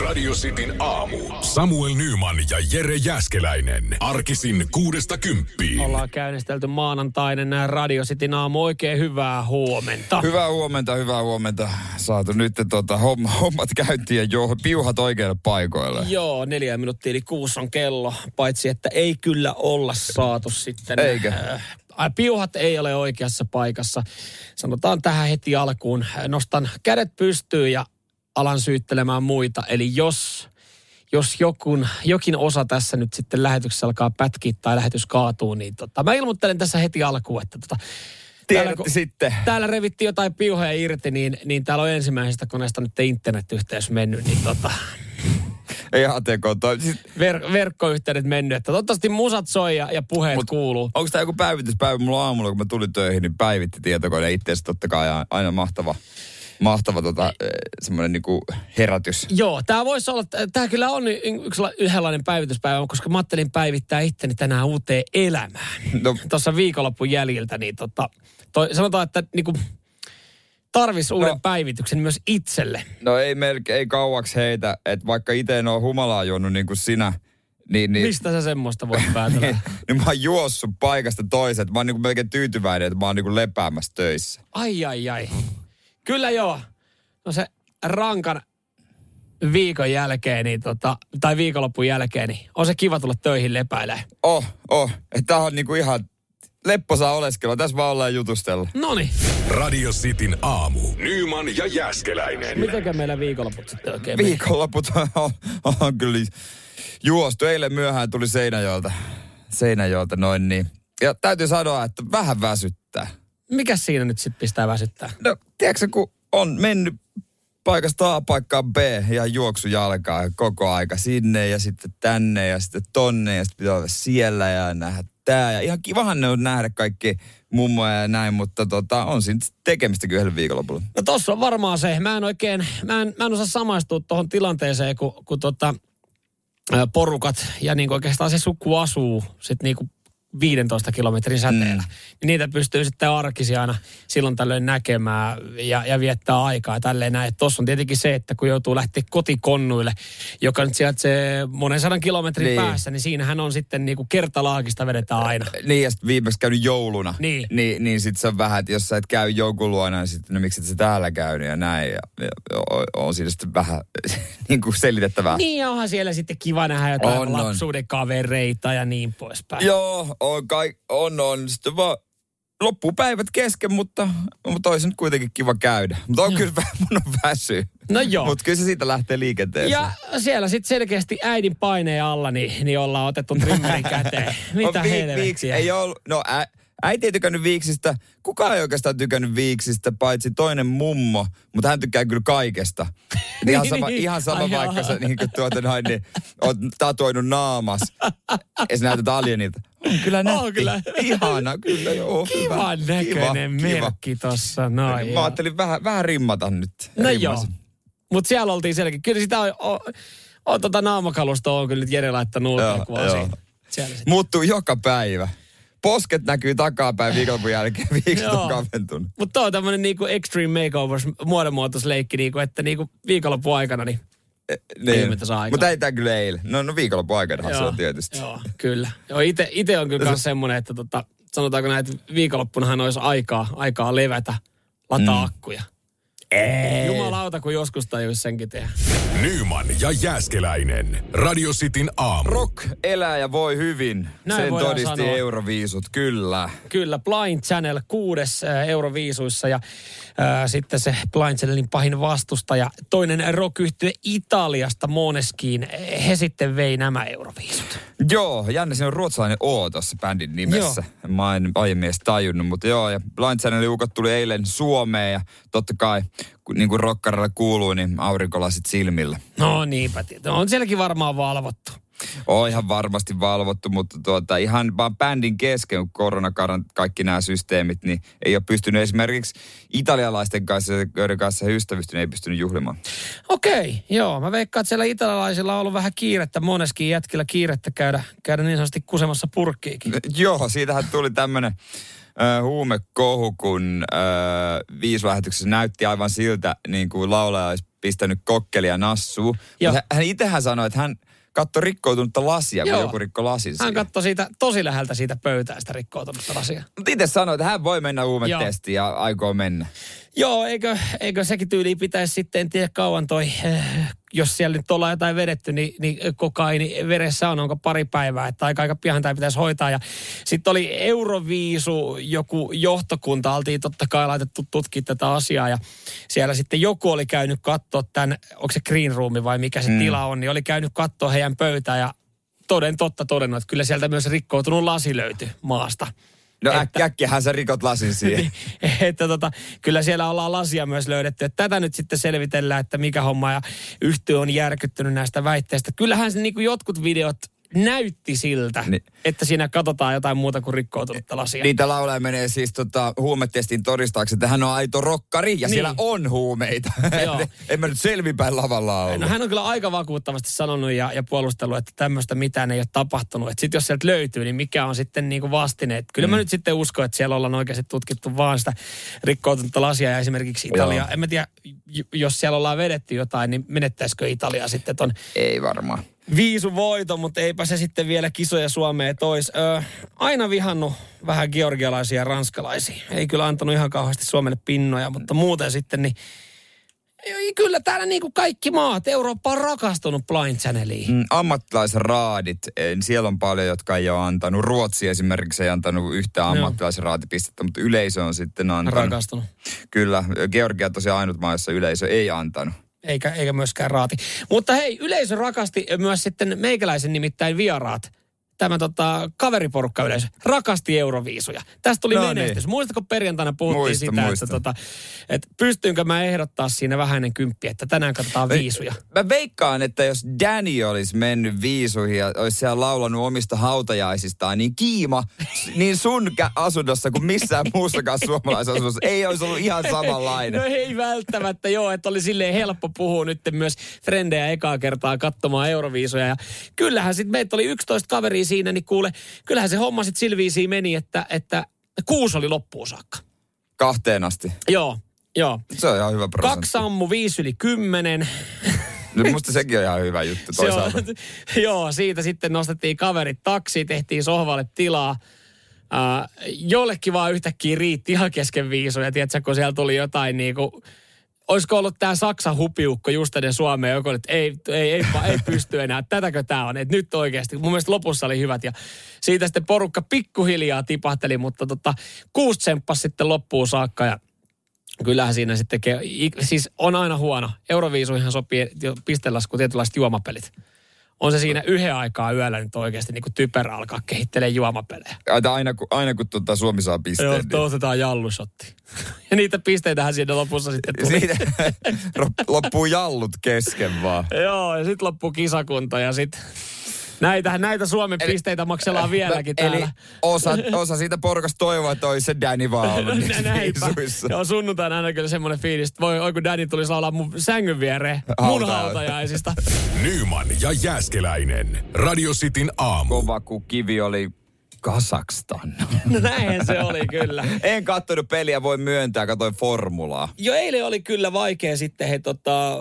Radio Cityn aamu. Samuel Nyman ja Jere Jäskeläinen. Arkisin kuudesta kymppiin. Ollaan käynnistelty maanantainen Radio Cityn aamu. Oikein hyvää huomenta. Hyvää huomenta, hyvää huomenta. Saatu nyt tuota, hommat käyntiin ja jo, piuhat oikeille paikoille. Joo, neljä minuuttia yli kuusi on kello. Paitsi, että ei kyllä olla saatu sitten... Eikä? Äh, piuhat ei ole oikeassa paikassa. Sanotaan tähän heti alkuun. Nostan kädet pystyyn ja alan syyttelemään muita. Eli jos, jos jokun, jokin osa tässä nyt sitten lähetyksessä alkaa pätkiä tai lähetys kaatuu, niin tota, mä ilmoittelen tässä heti alkuun, että tota, Tiedätte kun sitten. Täällä revittiin jotain piuhoja irti, niin, niin täällä on ensimmäisestä koneesta nyt internetyhteys mennyt, niin tota, Ei ATK toi. Siis, ver, verkkoyhteydet mennyt. Että toivottavasti musat soi ja, ja puheet Mut- kuuluu. onko tämä joku päivityspäivä? Mulla aamulla, kun mä tulin töihin, niin päivitti tietokone itse totta kai aina- aina mahtava, mahtava tota, eh, semmoinen niinku herätys. Joo, tämä voisi olla, tämä kyllä on yksi yhdenlainen päivityspäivä, koska mä ajattelin päivittää itteni tänään uuteen elämään. No, Tuossa viikonloppun jäljiltä, niin tota, toi, sanotaan, että niinku, tarvis uuden No. päivityksen myös itselle. no ei melkein, ei kauaksi heitä, että vaikka itse en ole humalaa juonut niin kuin sinä, niin, niin, Mistä sä semmoista voit päätellä? niin, niin mä oon juossut paikasta toiseen. Mä oon niin kuin melkein tyytyväinen, että mä oon niin kuin lepäämässä töissä. Ai, ai, ai. Kyllä joo. No se rankan viikon jälkeen, niin tota, tai viikonlopun jälkeen, niin on se kiva tulla töihin lepäilemään. Oh, oh. Että tää on niinku ihan lepposaa oleskelua. Tässä vaan ollaan jutustella. Noniin, Radio Cityn aamu. Nyman ja Jäskeläinen. mitenkä meillä viikonloput sitten oikein? Viikonloput on, on kyllä juostu. Eilen myöhään tuli Seinäjoelta. Seinäjoelta noin niin. Ja täytyy sanoa, että vähän väsyttää. Mikä siinä nyt sitten pistää väsyttää? No, tiedätkö, kun on mennyt paikasta A paikkaan B ja juoksu jalkaa koko aika sinne ja sitten tänne ja sitten tonne ja sitten pitää olla siellä ja nähdä tää. Ja ihan kivahan ne on nähdä kaikki mummoja ja näin, mutta tota, on siinä tekemistä kyllä yhdellä viikonlopulla. No tossa on varmaan se. Mä en oikein, mä en, mä en osaa samaistua tuohon tilanteeseen, kun, kun tota, porukat ja niin oikeastaan se suku asuu sit niinku 15 kilometrin säteellä. Mm. Niin niitä pystyy sitten arkisia aina silloin tällöin näkemään ja, ja viettää aikaa tälleen näin. Tuossa on tietenkin se, että kun joutuu lähteä kotikonnuille, joka nyt sijaitsee monen sadan kilometrin Niin. päässä, niin siinähän on sitten niinku kertalaakista vedetään aina. Niin, ja sitten viimeksi käynyt jouluna. Niin. Niin, niin sitten se on vähän, että jos sä et käy jonkun luona, niin sitten, no miksi et sä täällä käynyt ja näin. Ja, ja on, on siinä sitten vähän niin kuin selitettävää. Niin onhan siellä sitten kiva nähdä jotain On, on, on. lapsuuden kavereita ja niin poispäin. Joo, on, kai, on, on. Sitten vaan loppuu päivät kesken, mutta, mutta olisi nyt kuitenkin kiva käydä. Mutta on kyllä vähän, mun on väsy. No joo. Mutta kyllä se siitä lähtee liikenteeseen. Ja siellä sitten selkeästi äidin paineen alla, niin, niin ollaan otettu trimmerin käteen. Mitä On vi- viiksi, ei ollut, no ä, äiti ei tykännyt viiksistä. Kukaan ei oikeastaan tykännyt viiksistä, paitsi toinen mummo. Mutta hän tykkää kyllä kaikesta. Ihan sama, Niin, ihan sama ai vaikka sä niin kuin tuota noin, niin, oot tatuoinut naamas. Ja sä näytät alienilta. On kyllä nätti. On kyllä. Ihana, kyllä joo. Kivan hyvä. näköinen Kiva, kiva. merkki tossa. No, Niin, joo. Mä ajattelin vähän, vähän rimmata nyt. no joo. Rimmasin. Mutta siellä oltiin selkeä. Kyllä sitä on, on, on tota naamakalusta on kyllä nyt Jere laittanut Joo, joo. Muuttuu joka päivä. Posket näkyy takapäin viikonlopun jälkeen. Viikset Joo. on kaventunut. Mutta toi on tämmönen niinku extreme makeovers muodonmuotoisleikki, niinku, että niinku viikonlopun aikana niin Niin. Ilmeisesti aikaa. Mutta ei tää kyllä eilen. No, no viikonlopun aikana se on tietysti. Joo, kyllä. Joo, ite, ite on kyllä myös semmoinen, että tota, sanotaanko näin, että viikonloppunahan olisi aikaa, aikaa levätä, lataa mm. akkuja. Ei. Jumalauta, kun joskus tajuisi senkin tehdä. Nyman ja Jäskeläinen. Radio Cityn aamu. Rock elää ja voi hyvin. Näin Sen todisti sanoa. Euroviisut, kyllä. Kyllä, Blind Channel kuudes äh, Euroviisuissa ja äh, sitten se Blind Channelin pahin vastustaja, toinen rock Italiasta, Moneskin, he sitten vei nämä Euroviisut. Joo, jännä, siinä on ruotsalainen O tuossa bändin nimessä. Joo. Mä en aiemmin edes tajunnut, mutta joo. Ja Blind Channelin ukot tuli eilen Suomeen ja totta kai, niin kuin rockarilla kuuluu, niin aurinkolasit silmillä. No niinpä, tietysti. on sielläkin varmaan valvottu. On ihan varmasti valvottu, mutta tuota, ihan vaan bändin kesken, kun koronakaran kaikki nämä systeemit, niin ei ole pystynyt esimerkiksi italialaisten kanssa, joiden kanssa he ystävystyneet, ei pystynyt juhlimaan. Okei, joo. Mä veikkaan, että siellä italialaisilla on ollut vähän kiirettä, moneskin jätkillä kiirettä käydä, käydä niin sanotusti kusemassa purkkiikin. Joo, siitähän tuli tämmöinen äh, huumekohu, kun äh, viisulähetyksessä näytti aivan siltä, niin kuin laulaja olisi pistänyt kokkelia nassuun. Hän, hän itsehän sanoi, että hän katsoi rikkoutunutta lasia, Joo. kun joku rikko lasin Hän katsoi siitä tosi läheltä siitä pöytää sitä rikkoutunutta lasia. Mutta itse sanoi, että hän voi mennä huumetestiin ja aikoo mennä. Joo, eikö, eikö sekin tyyli pitäisi sitten, en tiedä kauan toi, eh, jos siellä nyt ollaan jotain vedetty, niin, niin kokaini veressä on, onko pari päivää, että aika, aika pian tämä pitäisi hoitaa. Ja sitten oli Euroviisu, joku johtokunta, oltiin totta kai laitettu tutkia tätä asiaa ja siellä sitten joku oli käynyt katsoa tämän, onko se green room vai mikä se mm. tila on, niin oli käynyt katsoa heidän pöytää ja toden totta todennut, että kyllä sieltä myös rikkoutunut lasi löytyi maasta. No että, äkkiähän sä rikot lasin siihen. että tota, kyllä siellä ollaan lasia myös löydetty. Että tätä nyt sitten selvitellään, että mikä homma ja yhtiö on järkyttynyt näistä väitteistä. Kyllähän se niin kuin jotkut videot näytti siltä, niin. että siinä katsotaan jotain muuta kuin rikkoutunutta lasia. Niitä laulaja menee siis tota, huumetestin todistaaksi, että hän on aito rokkari ja niin. siellä on huumeita. en mä nyt selvipäin lavalla ollut. No hän on kyllä aika vakuuttavasti sanonut ja, ja puolustellut, että tämmöistä mitään ei ole tapahtunut. Että sitten jos sieltä löytyy, niin mikä on sitten niin kuin vastine. Että kyllä mm. mä nyt sitten uskon, että siellä ollaan oikeasti tutkittu vaan sitä rikkoutunutta lasia ja esimerkiksi Italia. En mä tiedä, jos siellä ollaan vedetty jotain, niin menettäisikö Italia sitten ton... Ei varmaan viisu voito, mutta eipä se sitten vielä kisoja Suomeen tois. Öö, aina vihannut vähän georgialaisia ja ranskalaisia. Ei kyllä antanut ihan kauheasti Suomelle pinnoja, mutta muuten sitten niin Kyllä täällä niin kuin kaikki maat, Eurooppa on rakastunut Blind Channeliin. Mm, ammattilaisraadit, siellä on paljon, jotka ei ole antanut. Ruotsi esimerkiksi ei antanut yhtään ammattilaisraatipistettä, mutta yleisö on sitten antanut. Rakastunut. Kyllä, Georgia tosiaan ainut maa, jossa yleisö ei antanut eikä, eikä myöskään raati. Mutta hei, yleisö rakasti myös sitten meikäläisen nimittäin vieraat tämä tota, kaveriporukka yleisö rakasti euroviisuja. Tästä tuli no menestys. Niin. Muistatko perjantaina puhuttiin muista, sitä, muista. että, tota, että pystyynkö mä ehdottaa siinä vähän ennen kymppiä, että tänään katsotaan viisuja. Mä veikkaan, että jos Danny olisi mennyt viisuihin ja olisi siellä laulanut omista hautajaisistaan, niin kiima niin sun asunnossa kuin missään muussakaan suomalaisessa asunnossa ei olisi ollut ihan samanlainen. No ei välttämättä joo, että oli silleen helppo puhua nyt myös frendejä ekaa kertaa katsomaan euroviisuja. Ja kyllähän sitten meitä oli 11 kaveria siinä, niin kuule, kyllähän se homma sitten silviisiin meni, että, että kuusi oli loppuun saakka. Kahteen asti? Joo, joo. Se on ihan hyvä prosentti. Kaksi sammu, viisi yli kymmenen. No musta sekin on ihan hyvä juttu toisaalta. On, joo, siitä sitten nostettiin kaverit taksi, tehtiin sohvalle tilaa. Uh, jollekin vaan yhtäkkiä riitti ihan kesken viisuja, tiedätkö, kun siellä tuli jotain niin kuin olisiko ollut tämä Saksa hupiukko just ennen Suomeen, joku että ei, ei, ei, ei pysty enää, tätäkö tämä on, että nyt oikeasti. Mun mielestä lopussa oli hyvät ja siitä sitten porukka pikkuhiljaa tipahteli, mutta tota, kuusi sitten loppuun saakka ja kyllähän siinä sitten, siis on aina huono. Euroviisuihin sopii pistelasku tietynlaiset juomapelit on se siinä yhden aikaa yöllä nyt oikeasti niin kuin typerä alkaa kehittelee juomapelejä. Aina kun, aina kun tuota Suomi saa pisteen. Joo, niin... otetaan jallusotti. ja niitä pisteitähän siinä lopussa sitten tuli. Siitä loppuu jallut kesken vaan. Joo, ja sitten loppuu kisakunta ja sitten Näitä, näitä Suomen eli, pisteitä maksellaan vieläkin täällä. Eli osa, osa siitä porukasta toivoo, että olisi se Danny vaan ollut Joo, sunnuntaina aina kyllä semmoinen fiilis, että voi, oi kun Danny tulisi laulaa mun sängyn viereen mun hautajaisista. Nyman ja Jääskeläinen. Radio Cityn aamu. Kova kun kivi oli Kasakstan. No näin se oli kyllä. en katsonut peliä, voi myöntää, katsoin formulaa. Jo eilen oli kyllä vaikea sitten he tota,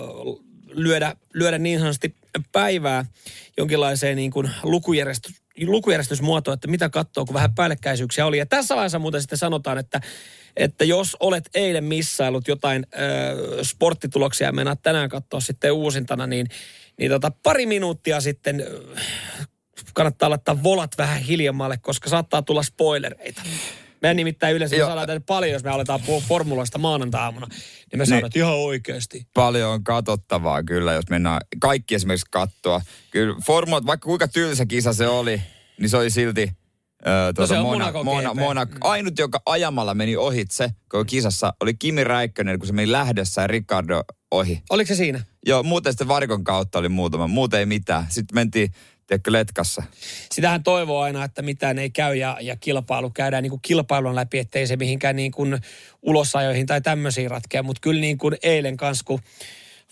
lyödä, lyödä niin sanotusti päivää jonkinlaiseen niin kuin lukujärjestys, lukujärjestysmuotoon, että mitä katsoo, kun vähän päällekkäisyyksiä oli. Ja tässä vaiheessa muuten sitten sanotaan, että, että jos olet eilen missailut jotain ö, sporttituloksia ja mennään tänään katsoa sitten uusintana, niin, niin tota, pari minuuttia sitten kannattaa laittaa volat vähän hiljemmalle, koska saattaa tulla spoilereita. Me nimittäin yleensä me saadaan paljon, jos me aletaan puhua formuloista maanantai-aamuna. Niin me saadaan ihan oikeasti. Paljon on katsottavaa kyllä, jos mennään kaikki esimerkiksi kattoa. Kyllä formulat, vaikka kuinka tylsä kisa se oli, niin se oli silti Öö, tuota, no Mona, Mona, Mona, ainut, joka ajamalla meni ohitse, kun kisassa, oli Kimi Räikkönen, kun se meni lähdössä ja Ricardo ohi. Oliko se siinä? Joo, muuten sitten varikon kautta oli muutama. Muuten ei mitään. Sitten mentiin tiedätkö, letkassa. Sitähän toivoo aina, että mitään ei käy ja, ja kilpailu käydään niin kuin kilpailun läpi, ettei se mihinkään niin kuin ulosajoihin tai tämmöisiin ratkea. Mutta kyllä niin kuin eilen kanssa, kun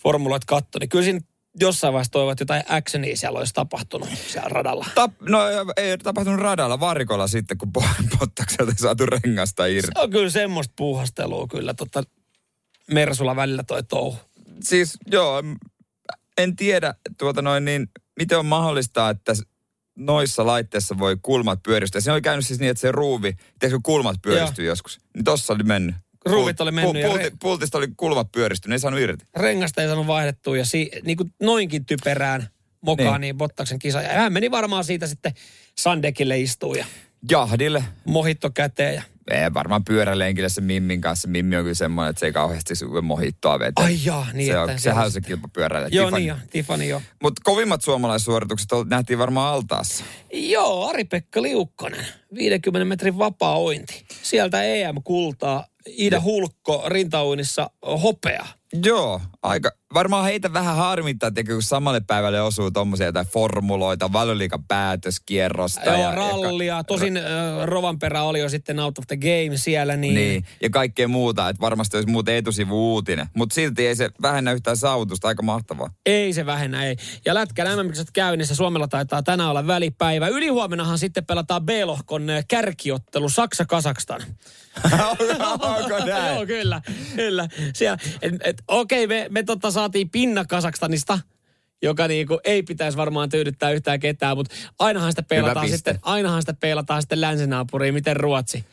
formuloit katto, niin kyllä siinä jossain vaiheessa toivon, että jotain actionia siellä olisi tapahtunut siellä radalla. Tap, no ei tapahtunut radalla, varikolla sitten, kun Pottakselta saatu rengasta irti. Se on kyllä semmoista puuhastelua kyllä tota Mersulla välillä toi touhu. Siis joo, en tiedä tuota noin niin, miten on mahdollista, että noissa laitteissa voi kulmat pyöristyä. Se oli käynyt siis niin, että se ruuvi, tiedätkö kulmat pyöristyy joskus. Niin tossa oli mennyt. Ruuvit oli mennyt. Pul, pulti, pultista oli kulmat pyöristynyt, ei saanut irti. Rengasta ei saanut vaihdettua ja si, niin kuin noinkin typerään mokaan, niin. niin Bottaksen kisa. Ja hän meni varmaan siitä sitten Sandekille istuu ja Jahdille. mohitto käteen. Ja... Ei, varmaan pyörälenkille se Mimmin kanssa. Mimmi on kyllä semmoinen, että se ei kauheasti mohittoa vetä. Ai jaa, niin se on, että sehän on se kilpapyöräilijä. Joo, Tiffany. niin jo, Tiffany joo. Mutta kovimmat suomalaissuoritukset nähtiin varmaan altaassa. Joo, Ari-Pekka Liukkonen, 50 metrin vapaa ointi. Sieltä EM-kultaa, Ida Hulkko rintauinnissa hopea. Joo, aika. Varmaan heitä vähän harmittaa, että kun samalle päivälle osuu tommosia jotain formuloita, valioliikan päätöskierrosta. Joo, ja, rallia. Ja, Tosin äh, Rovanperä oli jo sitten out of the game siellä, niin, niin, ja kaikkea muuta, että varmasti olisi muuten etusivu uutinen. Mutta silti ei se vähennä yhtään saavutusta, aika mahtavaa. ei se vähennä, ei. Ja lätkän mm käynnissä, Suomella taitaa tänään olla välipäivä. Ylihuomenahan sitten pelataan B-lohkon kärkiottelu Saksa-Kasakstan. Onko näin? Joo, kyllä, kyllä. Siellä, et, et, okei, me, me tota saatiin pinna Kasakstanista, joka niinku ei pitäisi varmaan tyydyttää yhtään ketään, mutta ainahan sitä peilataan sitten, ainahan sitä peilataan sitten länsinaapuriin, miten Ruotsi.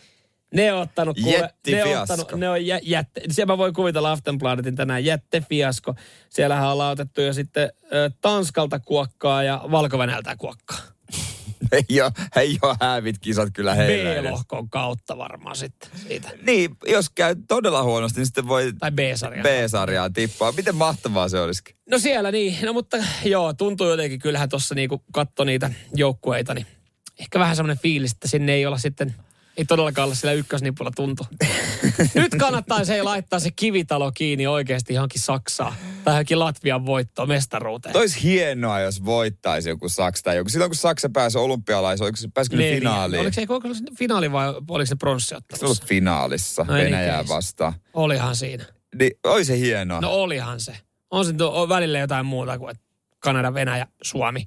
Ne on ottanut, kuule, ne on ottanut, ne on jä, jätte, siellä mä voin kuvitella Aftenbladetin tänään jättefiasko. Siellähän ollaan otettu jo sitten ö, Tanskalta kuokkaa ja valko kuokkaa. ei, ole, ei ole hävit kisat kyllä heillä. B-lohkon kautta varmaan sitten siitä. Niin, jos käy todella huonosti, niin sitten voi Tai B-sarja. B-sarjaa tippua. Miten mahtavaa se olisikin? No siellä niin, no mutta joo, tuntuu jotenkin, kyllähän tuossa niinku katto niitä joukkueita, niin ehkä vähän semmoinen fiilis, että sinne ei olla sitten, ei todellakaan olla sillä ykkösnipulla tuntu. Nyt kannattaisi ei laittaa se kivitalo kiinni oikeasti johonkin Saksaan tai johonkin Latvian voittoon mestaruuteen. Tois hienoa, jos voittaisi joku Saksa tai joku. Silloin kun Saksa pääsi olympialaisiin, oliko se pääsi kyllä Niin, finaaliin? Niin. Oliko se, oliko se finaali vai oliko se Se pronssiottelu? ollut finaalissa No Venäjää vastaan. Olihan siinä. Niin, oi se hienoa. No olihan se. On se on välillä jotain muuta kuin Kanada, Venäjä, Suomi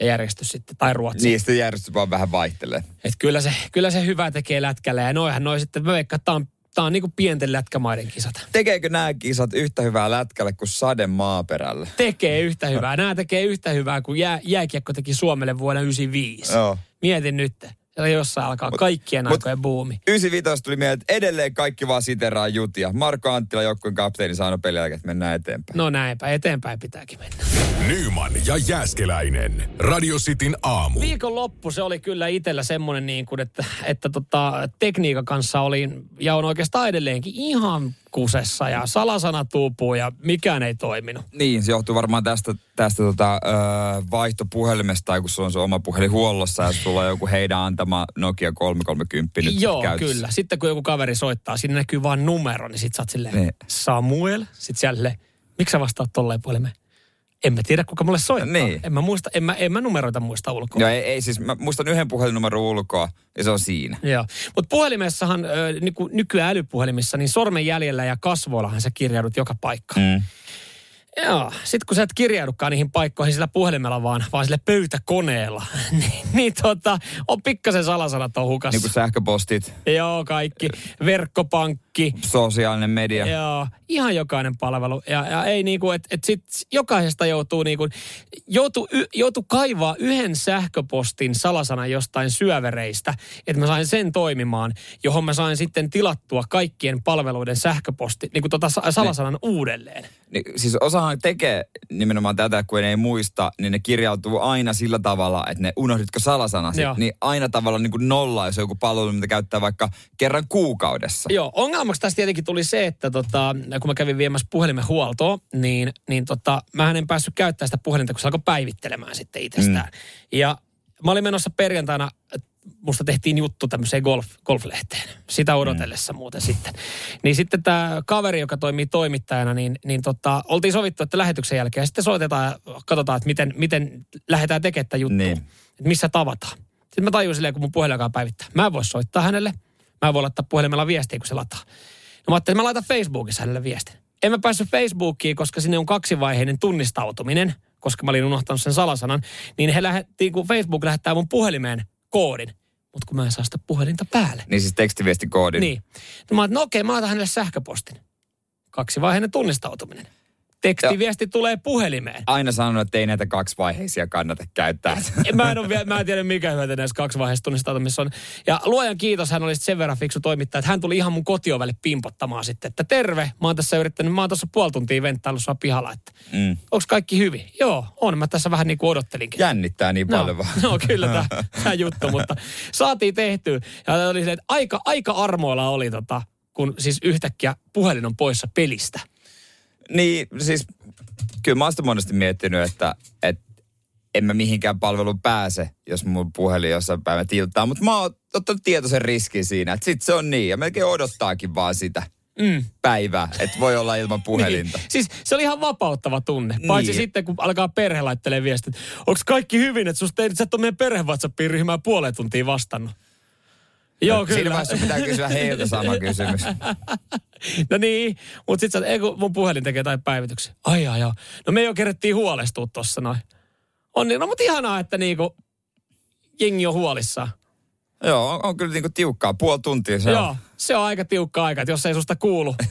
ja järjestys sitten, tai Ruotsi. Niin, sitten järjestys vaan vähän vaihtelee. Et kyllä, se, kyllä se hyvä tekee lätkällä ja noihän noi sitten, mä veikkaan, tää on, tää on niinku pienten lätkämaiden kisat. Tekeekö nämä kisat yhtä hyvää lätkälle kuin sade maaperällä? Tekee yhtä hyvää. Nämä tekee yhtä hyvää kuin jää, jääkiekko teki Suomelle vuonna 1995. Joo. Mietin nyt. Siellä jossain alkaa mut, kaikkien mut- aikojen buumi. 95 tuli mieleen, että edelleen kaikki vaan siteraa jutia. Marko Anttila, joukkueen kapteeni, sanoi pelin jälkeen, että mennään eteenpäin. No näinpä, eteenpäin pitääkin mennä. Nyman ja Jääskeläinen. Radio Cityn aamu. Viikon loppu se oli kyllä itsellä semmoinen niin kuin, että, että tota, tekniikan kanssa oli ja on oikeastaan edelleenkin ihan kusessa ja salasana tuupuu ja mikään ei toiminut. Niin, se johtuu varmaan tästä, tästä tota, ö, vaihtopuhelimesta, tai kun se on se oma puhelin huollossa, ja sulla on joku heidän antama Nokia 330 nyt Joo, käytössä. kyllä. Sitten kun joku kaveri soittaa, siinä näkyy vain numero, niin sit sä oot silleen, Niin. Samuel. Sitten siellä, miksi sä vastaat tolleen puhelimeen? En mä tiedä, kuka mulle soittaa. Niin. En mä, muista, en mä, en mä numeroita muista ulkoa. Joo, ei, ei siis, mä muistan yhden puhelinnumeron ulkoa, ja se on siinä. Joo. Mutta puhelimessahan, niinku, nykyään älypuhelimissa, niin sormenjäljellä ja kasvoillahan sä kirjaudut joka paikkaan. Mm. Joo, sit kun sä et kirjaudukaan niihin paikkoihin sillä puhelimella vaan, vaan sille pöytäkoneella, niin, niin tota, on pikkasen salasanat on hukassa. Niin kuin sähköpostit, Joo, kaikki. Verkkopankki. sosiaalinen media. Joo, ihan jokainen palvelu. Ja, ja ei niinku, että et sit jokaisesta joutuu niinku, joutuu, y, joutuu kaivaa yhden sähköpostin salasana jostain syövereistä, että mä sain sen toimimaan, johon mä sain sitten tilattua kaikkien palveluiden sähköposti, niinku tota sa- salasanan uudelleen. Niin, siis osahan tekee nimenomaan tätä, kun ei muista, niin ne kirjautuu aina sillä tavalla, että ne unohditko salasanasi, Joo. niin aina tavalla niin kuin nolla, jos on joku palvelu, mitä käyttää vaikka kerran kuukaudessa. Joo, ongelmaksi tässä tietenkin tuli se, että tota, kun mä kävin viemässä puhelimen huoltoon, niin, niin tota, mä en päässyt käyttämään sitä puhelinta, kun se alkoi päivittelemään sitten itsestään. Mm. Ja mä olin menossa perjantaina, musta tehtiin juttu tämmöiseen golf, golflehteen. Sitä odotellessa mm. muuten sitten. Niin sitten tämä kaveri, joka toimii toimittajana, niin, niin tota, oltiin sovittu, että lähetyksen jälkeen ja sitten soitetaan ja katsotaan, että miten, miten lähdetään tekemään tätä juttua. Niin. Että missä tavataan. Sitten mä tajusin silleen, kun mun puhelin alkaa päivittää. Mä en voi soittaa hänelle. Mä en voi laittaa puhelimella viestiä, kun se lataa. No mä ajattelin, että mä laitan Facebookissa hänelle viestin. en mä päässyt Facebookiin, koska sinne on kaksivaiheinen tunnistautuminen, koska mä olin unohtanut sen salasanan, niin he lähetti, kun Facebook lähettää mun puhelimeen koodin. Mutta kun mä en saa sitä puhelinta päälle. Niin siis tekstiviestikoodin. Niin. No mä oon, no okei, mä otan hänelle sähköpostin. Kaksivaiheinen tunnistautuminen. Tekstiviesti tulee puhelimeen. Aina sanonut, että ei näitä kaksivaiheisia kannata käyttää. mä, en vielä, mä en tiedä mikä hyöty näissä kaksi vaiheessa tunnistautumissa on. Ja luojan kiitos, hän oli sen verran fiksu toimittaja, että hän tuli ihan mun kotiovelle pimpottamaan sitten, että terve, mä oon tässä yrittänyt, mä oon tuossa puoli tuntia venttailu sua pihalla, että mm. onks kaikki hyvin? Joo, on, mä tässä vähän niin kuin odottelinkin. Jännittää niin no, paljon vaan. No kyllä tämä juttu, mutta saatiin tehtyä. Ja oli se, että aika, aika armoilla oli tota, kun siis yhtäkkiä puhelin on poissa pelistä. Niin, siis kyllä mä oon monesti miettinyt, että, että en mä mihinkään palveluun pääse, jos mun puhelin jossain päivä tiltaa. Mutta mä oon ottanut tietoisen riskin siinä, että sit se on niin. Ja melkein odottaakin vaan sitä mm. päivää, että voi olla ilman puhelinta. niin. Siis se oli ihan vapauttava tunne. Niin. Paitsi sitten, kun alkaa perhe laittelee viestit. Onko kaikki hyvin, että susta ei, sä et ole meidän perhe ryhmään puoleen tuntia vastannut? Joo, kyllä. Siinä vaiheessa pitää kysyä heiltä sama kysymys. no niin, mutta sitten sä, kun mun puhelin tekee jotain päivityksiä. Ai ai joo. No me jo kerettiin huolestua tossa noin. On niin, no mutta ihanaa, että niinku jengi on huolissaan. Joo, on, on kyllä niinku tiukkaa. Puoli tuntia se Joo, on. se on aika tiukka aika, että jos ei susta kuulu.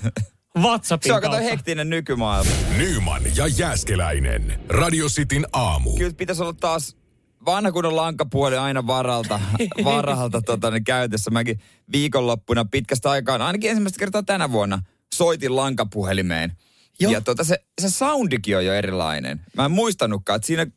WhatsAppin Se on kato hektinen nykymaailma. Nyman ja Jääskeläinen. Radio Cityn aamu. Kyllä pitäisi olla taas vanha kunnon lankapuhelin aina varalta, varalta tota, niin käytössä. Mäkin viikonloppuna pitkästä aikaa, ainakin ensimmäistä kertaa tänä vuonna, soitin lankapuhelimeen. Joo. Ja tota, se, se soundikin on jo erilainen. Mä en muistanutkaan, että siinä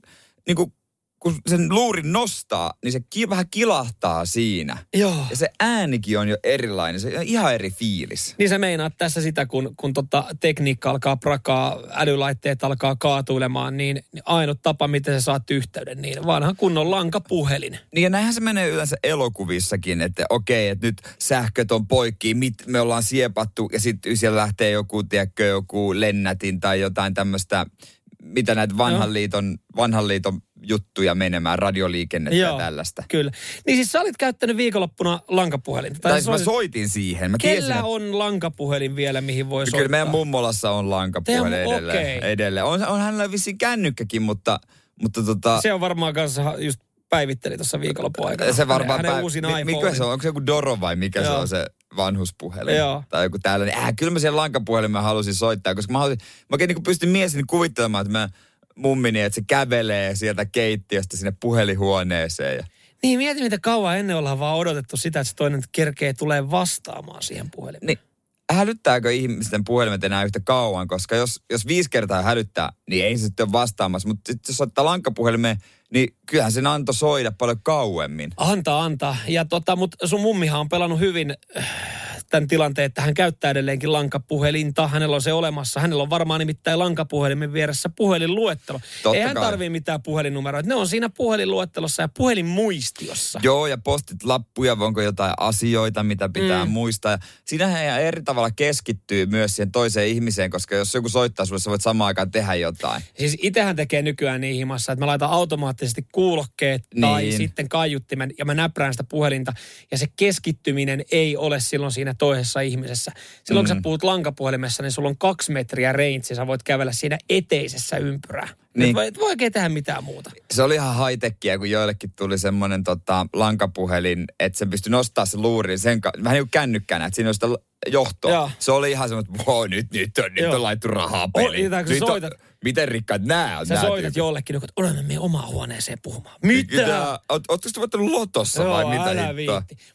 niin kuin kun sen luurin nostaa, niin se ki, vähän kilahtaa siinä. Joo. Ja se äänikin on jo erilainen, se on ihan eri fiilis. Niin se meinaa tässä sitä, kun, kun tota tekniikka alkaa prakaa, älylaitteet alkaa kaatuilemaan, niin, niin ainut tapa, miten sä saat yhteyden, niin vanha kunnon lankapuhelin. Niin ja näinhän se menee yleensä elokuvissakin, että okei, että nyt sähköt on poikki, mit, me ollaan siepattu ja sitten siellä lähtee joku, tiedätkö, joku lennätin tai jotain tämmöistä mitä näitä vanhan, liiton, vanhan liiton juttuja menemään, radioliikennettä Joo, ja tällaista. Kyllä. Niin siis sä olit käyttänyt viikonloppuna lankapuhelin. Tai, tai soitin... mä soitin siihen. Mä Kellä tiesin, on lankapuhelin vielä, mihin voi soittaa? Kyllä meidän mummolassa on lankapuhelin Tehän, edelleen. Okay. edelleen. On, on hänellä vissiin kännykkäkin, mutta, mutta tota... Se on varmaan kanssa just päivitteli tuossa viikonloppuaikana. Se varmaan hänen, hänen mi, mikä se on? Onko se joku Doro vai mikä Joo. se on se vanhuspuhelin? Joo. Tai joku tällainen. Äh, kyllä mä sen lankapuhelimen halusin soittaa, koska mä, halusin, mä oikein niin pystyn miesini kuvittelemaan, että mä mummini, että se kävelee sieltä keittiöstä sinne puhelihuoneeseen. Ja... Niin, mieti mitä kauan ennen ollaan vaan odotettu sitä, että se toinen kerkee tulee vastaamaan siihen puhelimeen. Niin, hälyttääkö ihmisten puhelimet enää yhtä kauan, koska jos, jos viisi kertaa hälyttää, niin ei se sitten ole vastaamassa. Mutta jos soittaa lankapuhelimeen, niin kyllähän sen anto soida paljon kauemmin. Anta, anta. Ja tota, mutta sun mummihan on pelannut hyvin tämän tilanteen, että hän käyttää edelleenkin lankapuhelinta. Hänellä on se olemassa. Hänellä on varmaan nimittäin lankapuhelimen vieressä puhelinluettelo. Totta Ei hän tarvii mitään puhelinnumeroita. Ne on siinä puhelinluettelossa ja puhelinmuistiossa. Joo, ja postit lappuja, onko jotain asioita, mitä pitää mm. muistaa. Siinähän ihan eri tavalla keskittyy myös siihen toiseen ihmiseen, koska jos joku soittaa sulle, sä voit samaan aikaan tehdä jotain. Siis itsehän tekee nykyään niin himassa, että mä laitan automaattisesti kuulokkeet niin. tai sitten kaiuttimen ja mä näprään sitä puhelinta. Ja se keskittyminen ei ole silloin siinä toisessa ihmisessä. Silloin mm. kun sä mm. puhut lankapuhelimessa, niin sulla on kaksi metriä range, sä voit kävellä siinä eteisessä ympyrää. Niin. Et voi, et voi oikein tehdä mitään muuta. Se oli ihan haitekkiä, kun joillekin tuli semmoinen tota, lankapuhelin, että se pystyi nostaa se luuri sen, vähän niin kuin kännykkänä, että siinä on sitä johtoa. Joo. Se oli ihan semmoinen, että wow, nyt, nyt on, nyt on laittu rahaa peliin. On, nyt soitat, on, miten rikkaat nää on. Sä nää soitat tyypit. jollekin, että olemme me omaan huoneeseen puhumaan. Mitä? Ootko sä voittanut lotossa Joo, vai mitä älä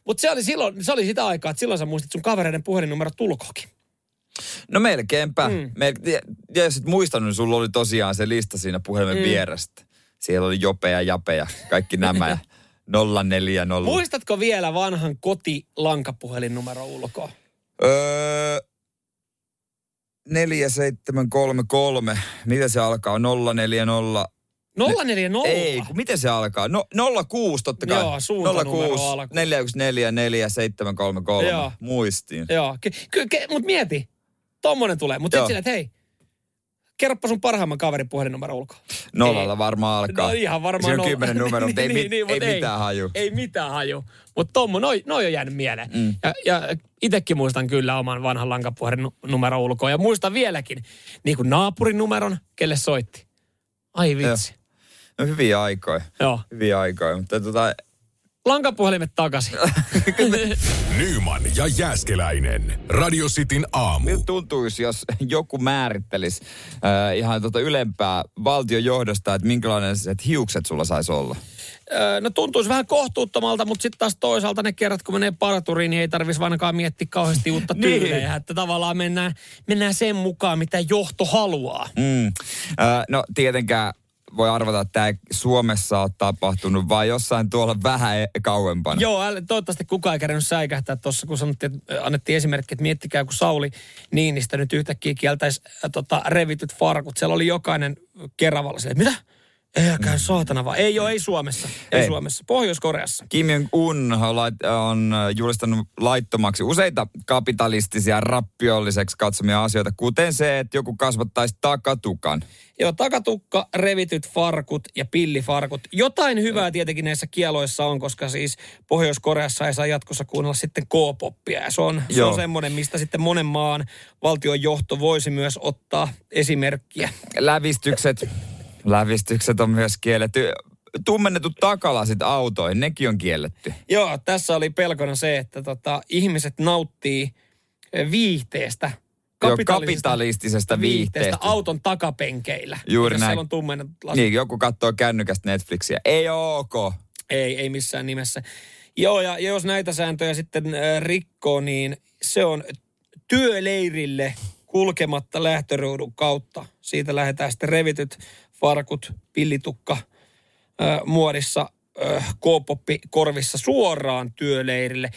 Mutta se oli silloin, se oli sitä aikaa, että silloin sä muistit sun kavereiden puhelinnumero tulkokin. No melkeinpä. Mm. Mel- ja, ja jos et muistanut, niin sulla oli tosiaan se lista siinä puhelimen mm. vierestä. Siellä oli Jope ja Jape ja kaikki nämä ja 040. Muistatko vielä vanhan kotilankapuhelinnumero ulkoa? Öö, 4733. Mitä se alkaa? 040. 040? Ei, kun miten se alkaa? No, 06 totta kai. Joo, suuntanumero 06 414 Joo. Muistiin. Joo, ky- ky- mutta mieti, tommonen tulee. Mutta sitten että hei, kerropa sun parhaimman kaverin puhelinnumero ulkoa. Nollalla varmaan alkaa. No ihan varmaan Siinä on nolla. kymmenen numero, mutta ei, Niin, mit- niin, ei mitään haju. Ei mitään haju. Mutta tommo, noi, noi on jäänyt mieleen. Mm. Ja, ja itekin muistan kyllä oman vanhan lankapuhelin numero ulkoa. Ja muistan vieläkin, niin kuin naapurin numeron, kelle soitti. Ai vitsi. No hyviä aikoja. Joo. Hyviä aikoja, mutta tota, Lankapuhelimet takaisin. Nyman ja Jääskeläinen. Radio Cityn aamu. miltä tuntuisi, jos joku määrittelisi äh, ihan tota ylempää valtion johdosta, että minkälaiset hiukset sulla saisi olla? Öö, no tuntuisi vähän kohtuuttomalta, mutta sitten taas toisaalta ne kerrat, kun menee parturiin, niin ei tarvitsisi ainakaan miettiä kauheasti uutta Niin. tyylejä. Että tavallaan mennään, mennään sen mukaan, mitä johto haluaa. Mm. Äh, no tietenkään voi arvata, että tämä Suomessa on tapahtunut, vai jossain tuolla vähän e- kauempana. Joo, toivottavasti kukaan ei kerännyt säikähtää tuossa, kun sanottiin, että ö, annettiin esimerkki, että miettikää, kun Sauli Niinistä nyt yhtäkkiä kieltäisi äh, tota, revityt farkut. Siellä oli jokainen Keravalla mitä? Ei käy saatana vaan. Ei ole, ei Suomessa. Ei, Ei. Suomessa. Pohjois-Koreassa. Kim Jong-un on on julistanut laittomaksi useita kapitalistisia rappiolliseksi katsomia asioita, kuten se, että joku kasvattaisi takatukan. Joo, takatukka, revityt farkut ja pillifarkut. Jotain hyvää tietenkin näissä kieloissa on, koska siis Pohjois-Koreassa ei saa jatkossa kuunnella sitten K-poppia. Ja se on, se on semmoinen, mistä sitten monen maan valtion johto voisi myös ottaa esimerkkiä. Lävistykset, lävistykset on myös kielletty. Tummennetut takalasit autoihin, nekin on kielletty. Joo, tässä oli pelkona se, että tota, ihmiset nauttii eh, viihteestä. Joo, kapitalistisesta viihteestä. auton takapenkeillä. Juuri näin. On tummennetut lasit. Niin, joku katsoo kännykästä Netflixiä. Ei oo ok. Ei, ei missään nimessä. Joo, ja jos näitä sääntöjä sitten äh, rikkoo, niin se on työleirille kulkematta lähtöruudun kautta. Siitä lähdetään sitten revityt farkut, pillitukka äh, muodissa, äh, K-poppi korvissa suoraan työleirille.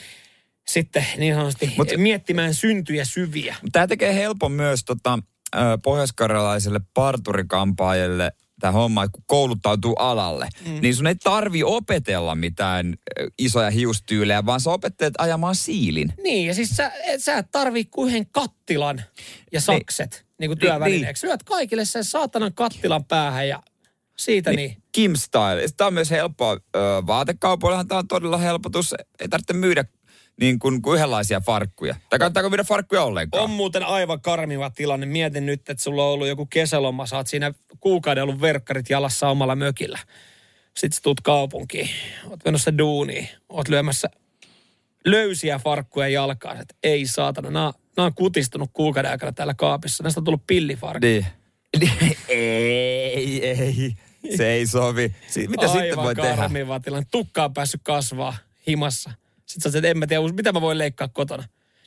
Sitten niin sanotusti Mut- miettimään syntyjä syviä. Tämä tekee helpon myös tota, ö, pohjoiskarjalaiselle parturikampaajalle tämä homma, että kun kouluttautuu alalle, mm. niin sun ei tarvi opetella mitään ö, isoja hiustyylejä, vaan sä opettelet ajamaan siilin. Niin, ja siis sä, sä et tarvii kuin yhden kattilan ja sakset niin, kuin työvälineeksi. Lyöt kaikille sen saatanan kattilan päähän ja siitä niin. niin. Kim Style. Tämä on myös helppoa. Vaatekaupoillahan tämä on todella helpotus. Ei tarvitse myydä niin kuin, kuin yhdenlaisia farkkuja. Tai kannattaako myydä farkkuja ollenkaan? On muuten aivan karmiva tilanne. Mietin nyt, että sulla on ollut joku kesäloma. Sä oot siinä kuukauden ollut verkkarit jalassa omalla mökillä. Sitten sä tuut kaupunkiin. Oot menossa duuniin. Oot lyömässä löysiä farkkuja jalkaan. Että ei saatana, nämä, nämä on kutistunut kuukauden aikana täällä kaapissa. Näistä on tullut pillifarkku. Niin. ei, ei. Se ei sovi. Si- mitä Aivan sitten voi tehdä? karmiva tilanne. Tukka on päässyt kasvaa himassa. Sitten sä että en mä tiedä, mitä mä voin leikkaa kotona.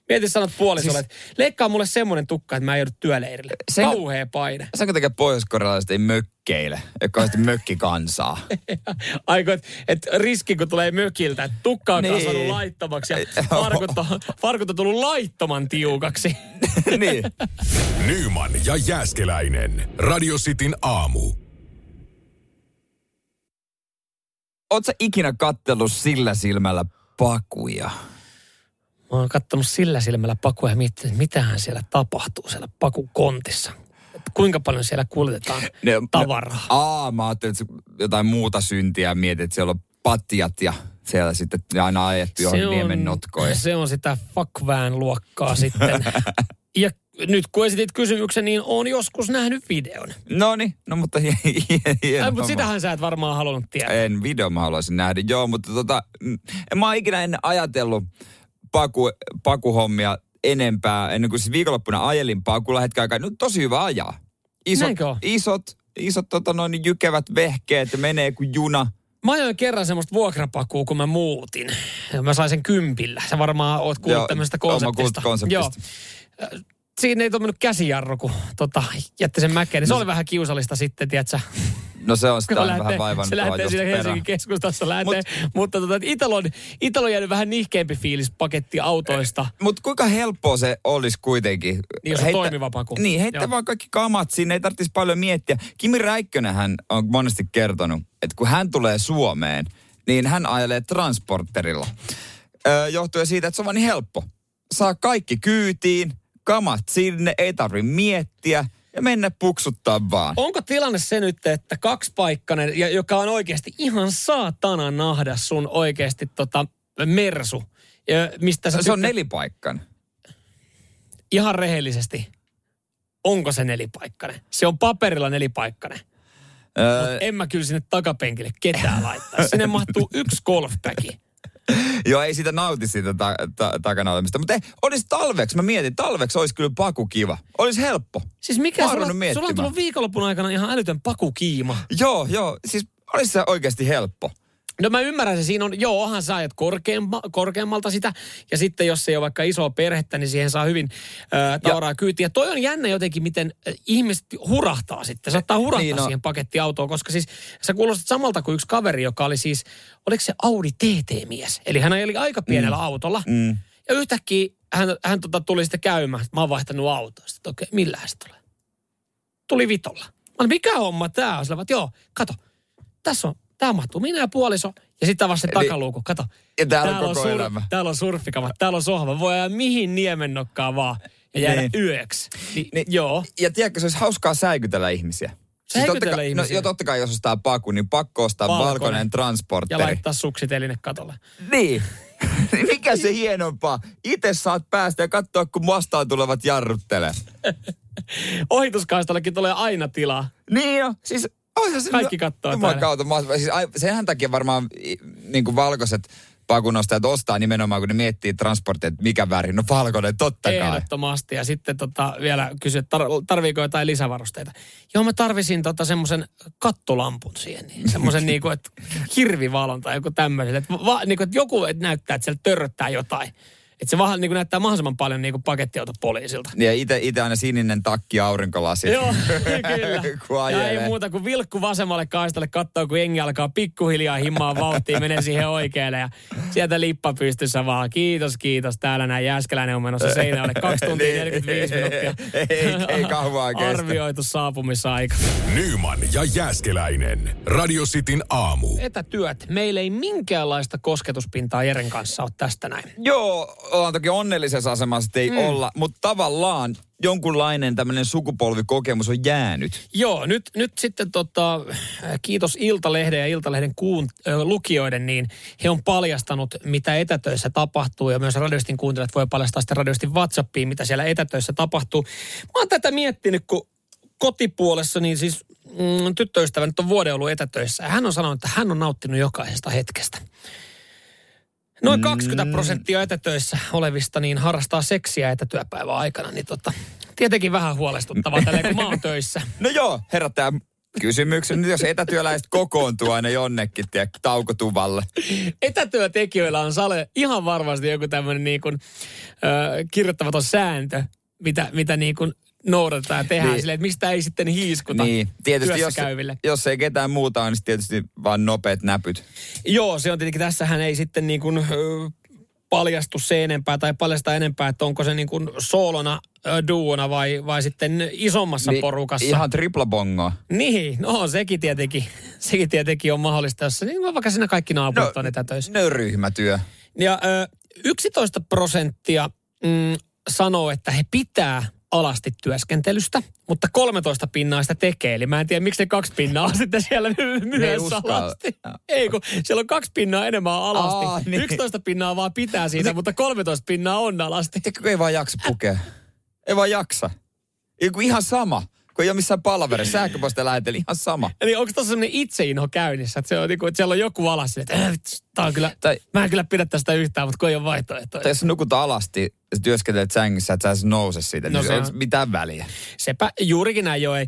Mieti sanot puolisolle, Siis- että leikkaa mulle semmoinen tukka, että mä en joudu työleirille. Sen- Kauhea paine. Sen takia pohjoiskorealaiset ei mökkeile, joka on mökkikansaa. Aiko, että et riski kun tulee mökiltä, että tukka on Niin. kasvanut laittomaksi ja farkut on, farkut on tullut laittoman tiukaksi. niin. Nyman ja Jääskeläinen. Radio Cityn aamu. Sä ikinä kattellut sillä silmällä pakuja? Mä oon kattonut sillä silmällä pakua ja miettinyt, että mitähän siellä tapahtuu siellä pakun kontissa. Että kuinka paljon siellä kuljetetaan Ne- tavaraa. Ne, aa, mä ajattelin, että jotain muuta syntiä mietit, että siellä on patjat ja siellä sitten aina ajettu johonkin niemen notkoon. se on sitä fuckvään luokkaa sitten. ja nyt kun esitit kysymyksen, niin on joskus nähnyt videon. No niin, no mutta hie, hie, hieno Ai, mutta sitähän sä et varmaan halunnut tietää. En video mä haluaisin nähdä, joo, mutta tota, mm, en mä oon ikinä ennen ajatellut paku, pakuhommia enempää, ennen kuin siis viikonloppuna ajelin pakulla hetken aikaa. No tosi hyvä ajaa. Isot, Näinkö isot, isot tota noin, jykevät vehkeet, menee kuin juna. Mä ajoin kerran semmoista vuokrapakua, kun mä muutin. Ja mä sain sen kympillä. Sä varmaan oot kuullut Joo, tämmöisestä konseptista. konseptista. Joo. Siinä ei mennyt käsijarru, kun tota, jätti sen mäkeen. Niin se oli vähän kiusallista sitten, tiedätkö? No se on sitä aina vähän lähtee, vaivannut se lähtee siinä. Helsingin keskustassa lähtee. Mut, mutta tota, Italo on, Italo on jäänyt vähän nihkeämpi fiilis paketti autoista. Mutta kuinka helppoa se olisi kuitenkin? Niin, jos on toimiva paku. Niin, heittää Joo. vaan kaikki kamat sinne, ei tarvitsisi paljon miettiä. Kimi Räikkönenhän on monesti kertonut, että kun hän tulee Suomeen, niin hän ajelee transporterilla. Öö, johtuen siitä, että se on vaan niin helppo. Saa kaikki kyytiin, kamat sinne, ei tarvitse miettiä. Ja mennä puksuttaa vaan. Onko tilanne se nyt, että kaksipaikkainen, ja joka on oikeasti ihan saatana nahda sun oikeasti tota mersu, mistä sä Se on tykkä- nelipaikkan. ihan rehellisesti, onko se nelipaikkainen? Se on paperilla nelipaikkainen. Öö, En mä kyllä sinne takapenkille ketään laittaa. Sinne mahtuu yksi golfpäki. joo, ei siitä nauti siitä ta- ta- takana olemista. Mutta olisi talveksi, mä mietin, talveksi olisi kyllä paku kiva. Olisi helppo. Siis mikä sulla, sulla on tullut viikonlopun aikana ihan älytön pakukiima. Joo, joo, siis olisi se oikeasti helppo. No mä ymmärrän se, siinä on, joo, onhan sä ajat korkeamma, korkeammalta sitä, ja sitten jos ei ole vaikka isoa perhettä, niin siihen saa hyvin äh, tavaraa kyytiä. Toi on jännä jotenkin, miten ihmiset hurahtaa sitten. Saattaa hurahtaa Niin, niin no. siihen pakettiautoon, koska siis sä kuulostat samalta kuin yksi kaveri, joka oli siis, oliko se Audi TT-mies? Eli hän oli aika pienellä mm. autolla. Mm. Ja yhtäkkiä hän, hän tota, tuli sitten käymään, että mä oon vaihtanut autoa. Sitten okei, okay, millä se tulee? Tuli vitolla. Mä olin, mikä homma tää on? Sillä joo, kato, tässä on, tää mahtuu minä ja puoliso. Ja sitten se Eli- takaluukku, kato. Ja täällä on koko sur- elämä. Täällä on surffikamat, täällä on sohva. Voi ajaa mihin niemennokkaan vaan ja jäädä Niin. niin. yöksi. Ni, Niin. Joo. Ja tiedätkö, se olisi hauskaa säikytellä ihmisiä. Säikytellä totta kai, ihmisiä. No, jo totta kai, jos ostaa paku, niin pakko ostaa Valkoinen. valkoinen, Ja transporteri. laittaa suksiteline katolle. Niin. Mikä se hienompaa? Itse saat päästä ja katsoa, kun vastaan tulevat jarruttelee. Ohituskaistallakin tulee aina tilaa. Niin jo. Siis onhan se... Kaikki kattoo Jumalan täällä. kautta. mä- Siis, ai- senhän takia varmaan niin kuin valkoiset pakunostajat ostaa nimenomaan, kun ne miettii transporttia, että mikä väri. No valkoinen, totta kai. Ehdottomasti. Ja sitten tota, vielä kysyä, että tar- tarviiko jotain lisävarusteita. Joo, mä tarvisin tota semmoisen kattolampun siihen. Niin, semmoisen niinku, että hirvivalon tai joku tämmöisen. Että, va, niinku, että joku et näyttää, että siellä törröttää jotain. Että se vaan niinku näyttää mahdollisimman paljon niinku pakettiautopoliisilta. Ja itse, itse aina sininen takki ja aurinkolasi. Joo, kyllä. ja ei muuta kuin vilkku vasemmalle kaistalle kattoo, kun jengi alkaa pikkuhiljaa himmaa vauhtiin, menee siihen oikealle ja sieltä lippa pystyssä vaan. Kiitos, kiitos. Täällä näin Jääskeläinen on menossa seinälle. Kaksi tuntia Niin. 45 minuuttia. Ei- ei kauaa kestä. Arvioitu saapumisaika. Nyman ja Jääskeläinen. Radio Cityn aamu. Etätyöt. Meillä ei minkäänlaista kosketuspintaa Jeren kanssa ole tästä näin. Joo, ollaan toki onnellisessa asemassa, ei mm. olla, mutta tavallaan jonkunlainen tämmöinen sukupolvikokemus on jäänyt. Joo, nyt, nyt sitten tota, kiitos Iltalehden ja Iltalehden kuun, ö, lukijoiden, niin he on paljastanut, mitä etätöissä tapahtuu. Ja myös Radiostin kuuntelijat voi paljastaa sitten Radiostin WhatsAppiin, mitä siellä etätöissä tapahtuu. Mä oon tätä miettinyt, kun kotipuolessa, niin siis mm, tyttöystävä nyt on vuoden ollut etätöissä. Ja hän on sanonut, että hän on nauttinut jokaisesta hetkestä. Noin 20 prosenttia etätöissä olevista niin harrastaa seksiä etätyöpäivän aikana, niin tota, tietenkin vähän huolestuttavaa tälleen, kun mä oon töissä. No joo, herättää kysymyksen. Nyt jos etätyöläiset kokoontuu aina jonnekin, tiedä, taukotuvalle. Etätyötekijöillä on Sale ihan varmasti joku tämmöinen niin kuin, ö, kirjoittamaton sääntö, mitä, mitä niin kuin noudatetaan ja tehdään Niin. silleen, että mistä ei sitten hiiskuta Niin, tietysti jos, jos ei ketään muuta on, niin tietysti vaan nopeat näpyt. Joo, se on tietenkin, tässähän ei sitten niin kuin, paljastu se enempää tai paljasta enempää, että onko se niin kuin soolona, duona vai, vai sitten isommassa Niin, porukassa. Ihan triplabongoa. Niin, no sekin tietenkin, sekin tietenkin on mahdollista, jos niin vaikka siinä kaikki naapurit on etätöissä. no ryhmätyö. Ja ö, 11 prosenttia mm, sanoo, että he pitää alasti työskentelystä, mutta 13 pinnaa sitä tekee. Eli mä en tiedä, miksi ne kaksi pinnaa on sitten siellä my- myös alasti. Ei, kun siellä on kaksi pinnaa enemmän alasti. Aa, niin. 11 pinnaa vaan pitää siitä, mutta 13 pinnaa on alasti. Tiedätkö, ei vaan jaksa pukea. Ei vaan jaksa. Kun ihan sama. Kun ei ole missään palaverissa. Sähköposta lähetellä ihan sama. Eli onko tuossa sellainen itseinho käynnissä, että, se on, niin kuin, että siellä on joku alas, että äh, tää on kyllä, Tai- mä en kyllä pidä tästä yhtään, mutta kun ei ole vaihtoehtoja. Tai jos sä nukut alasti sä työskentelet sängyssä, että sä edes nouse siitä, No niin se on- onko mitään väliä? Sepä juurikin näin jo ei.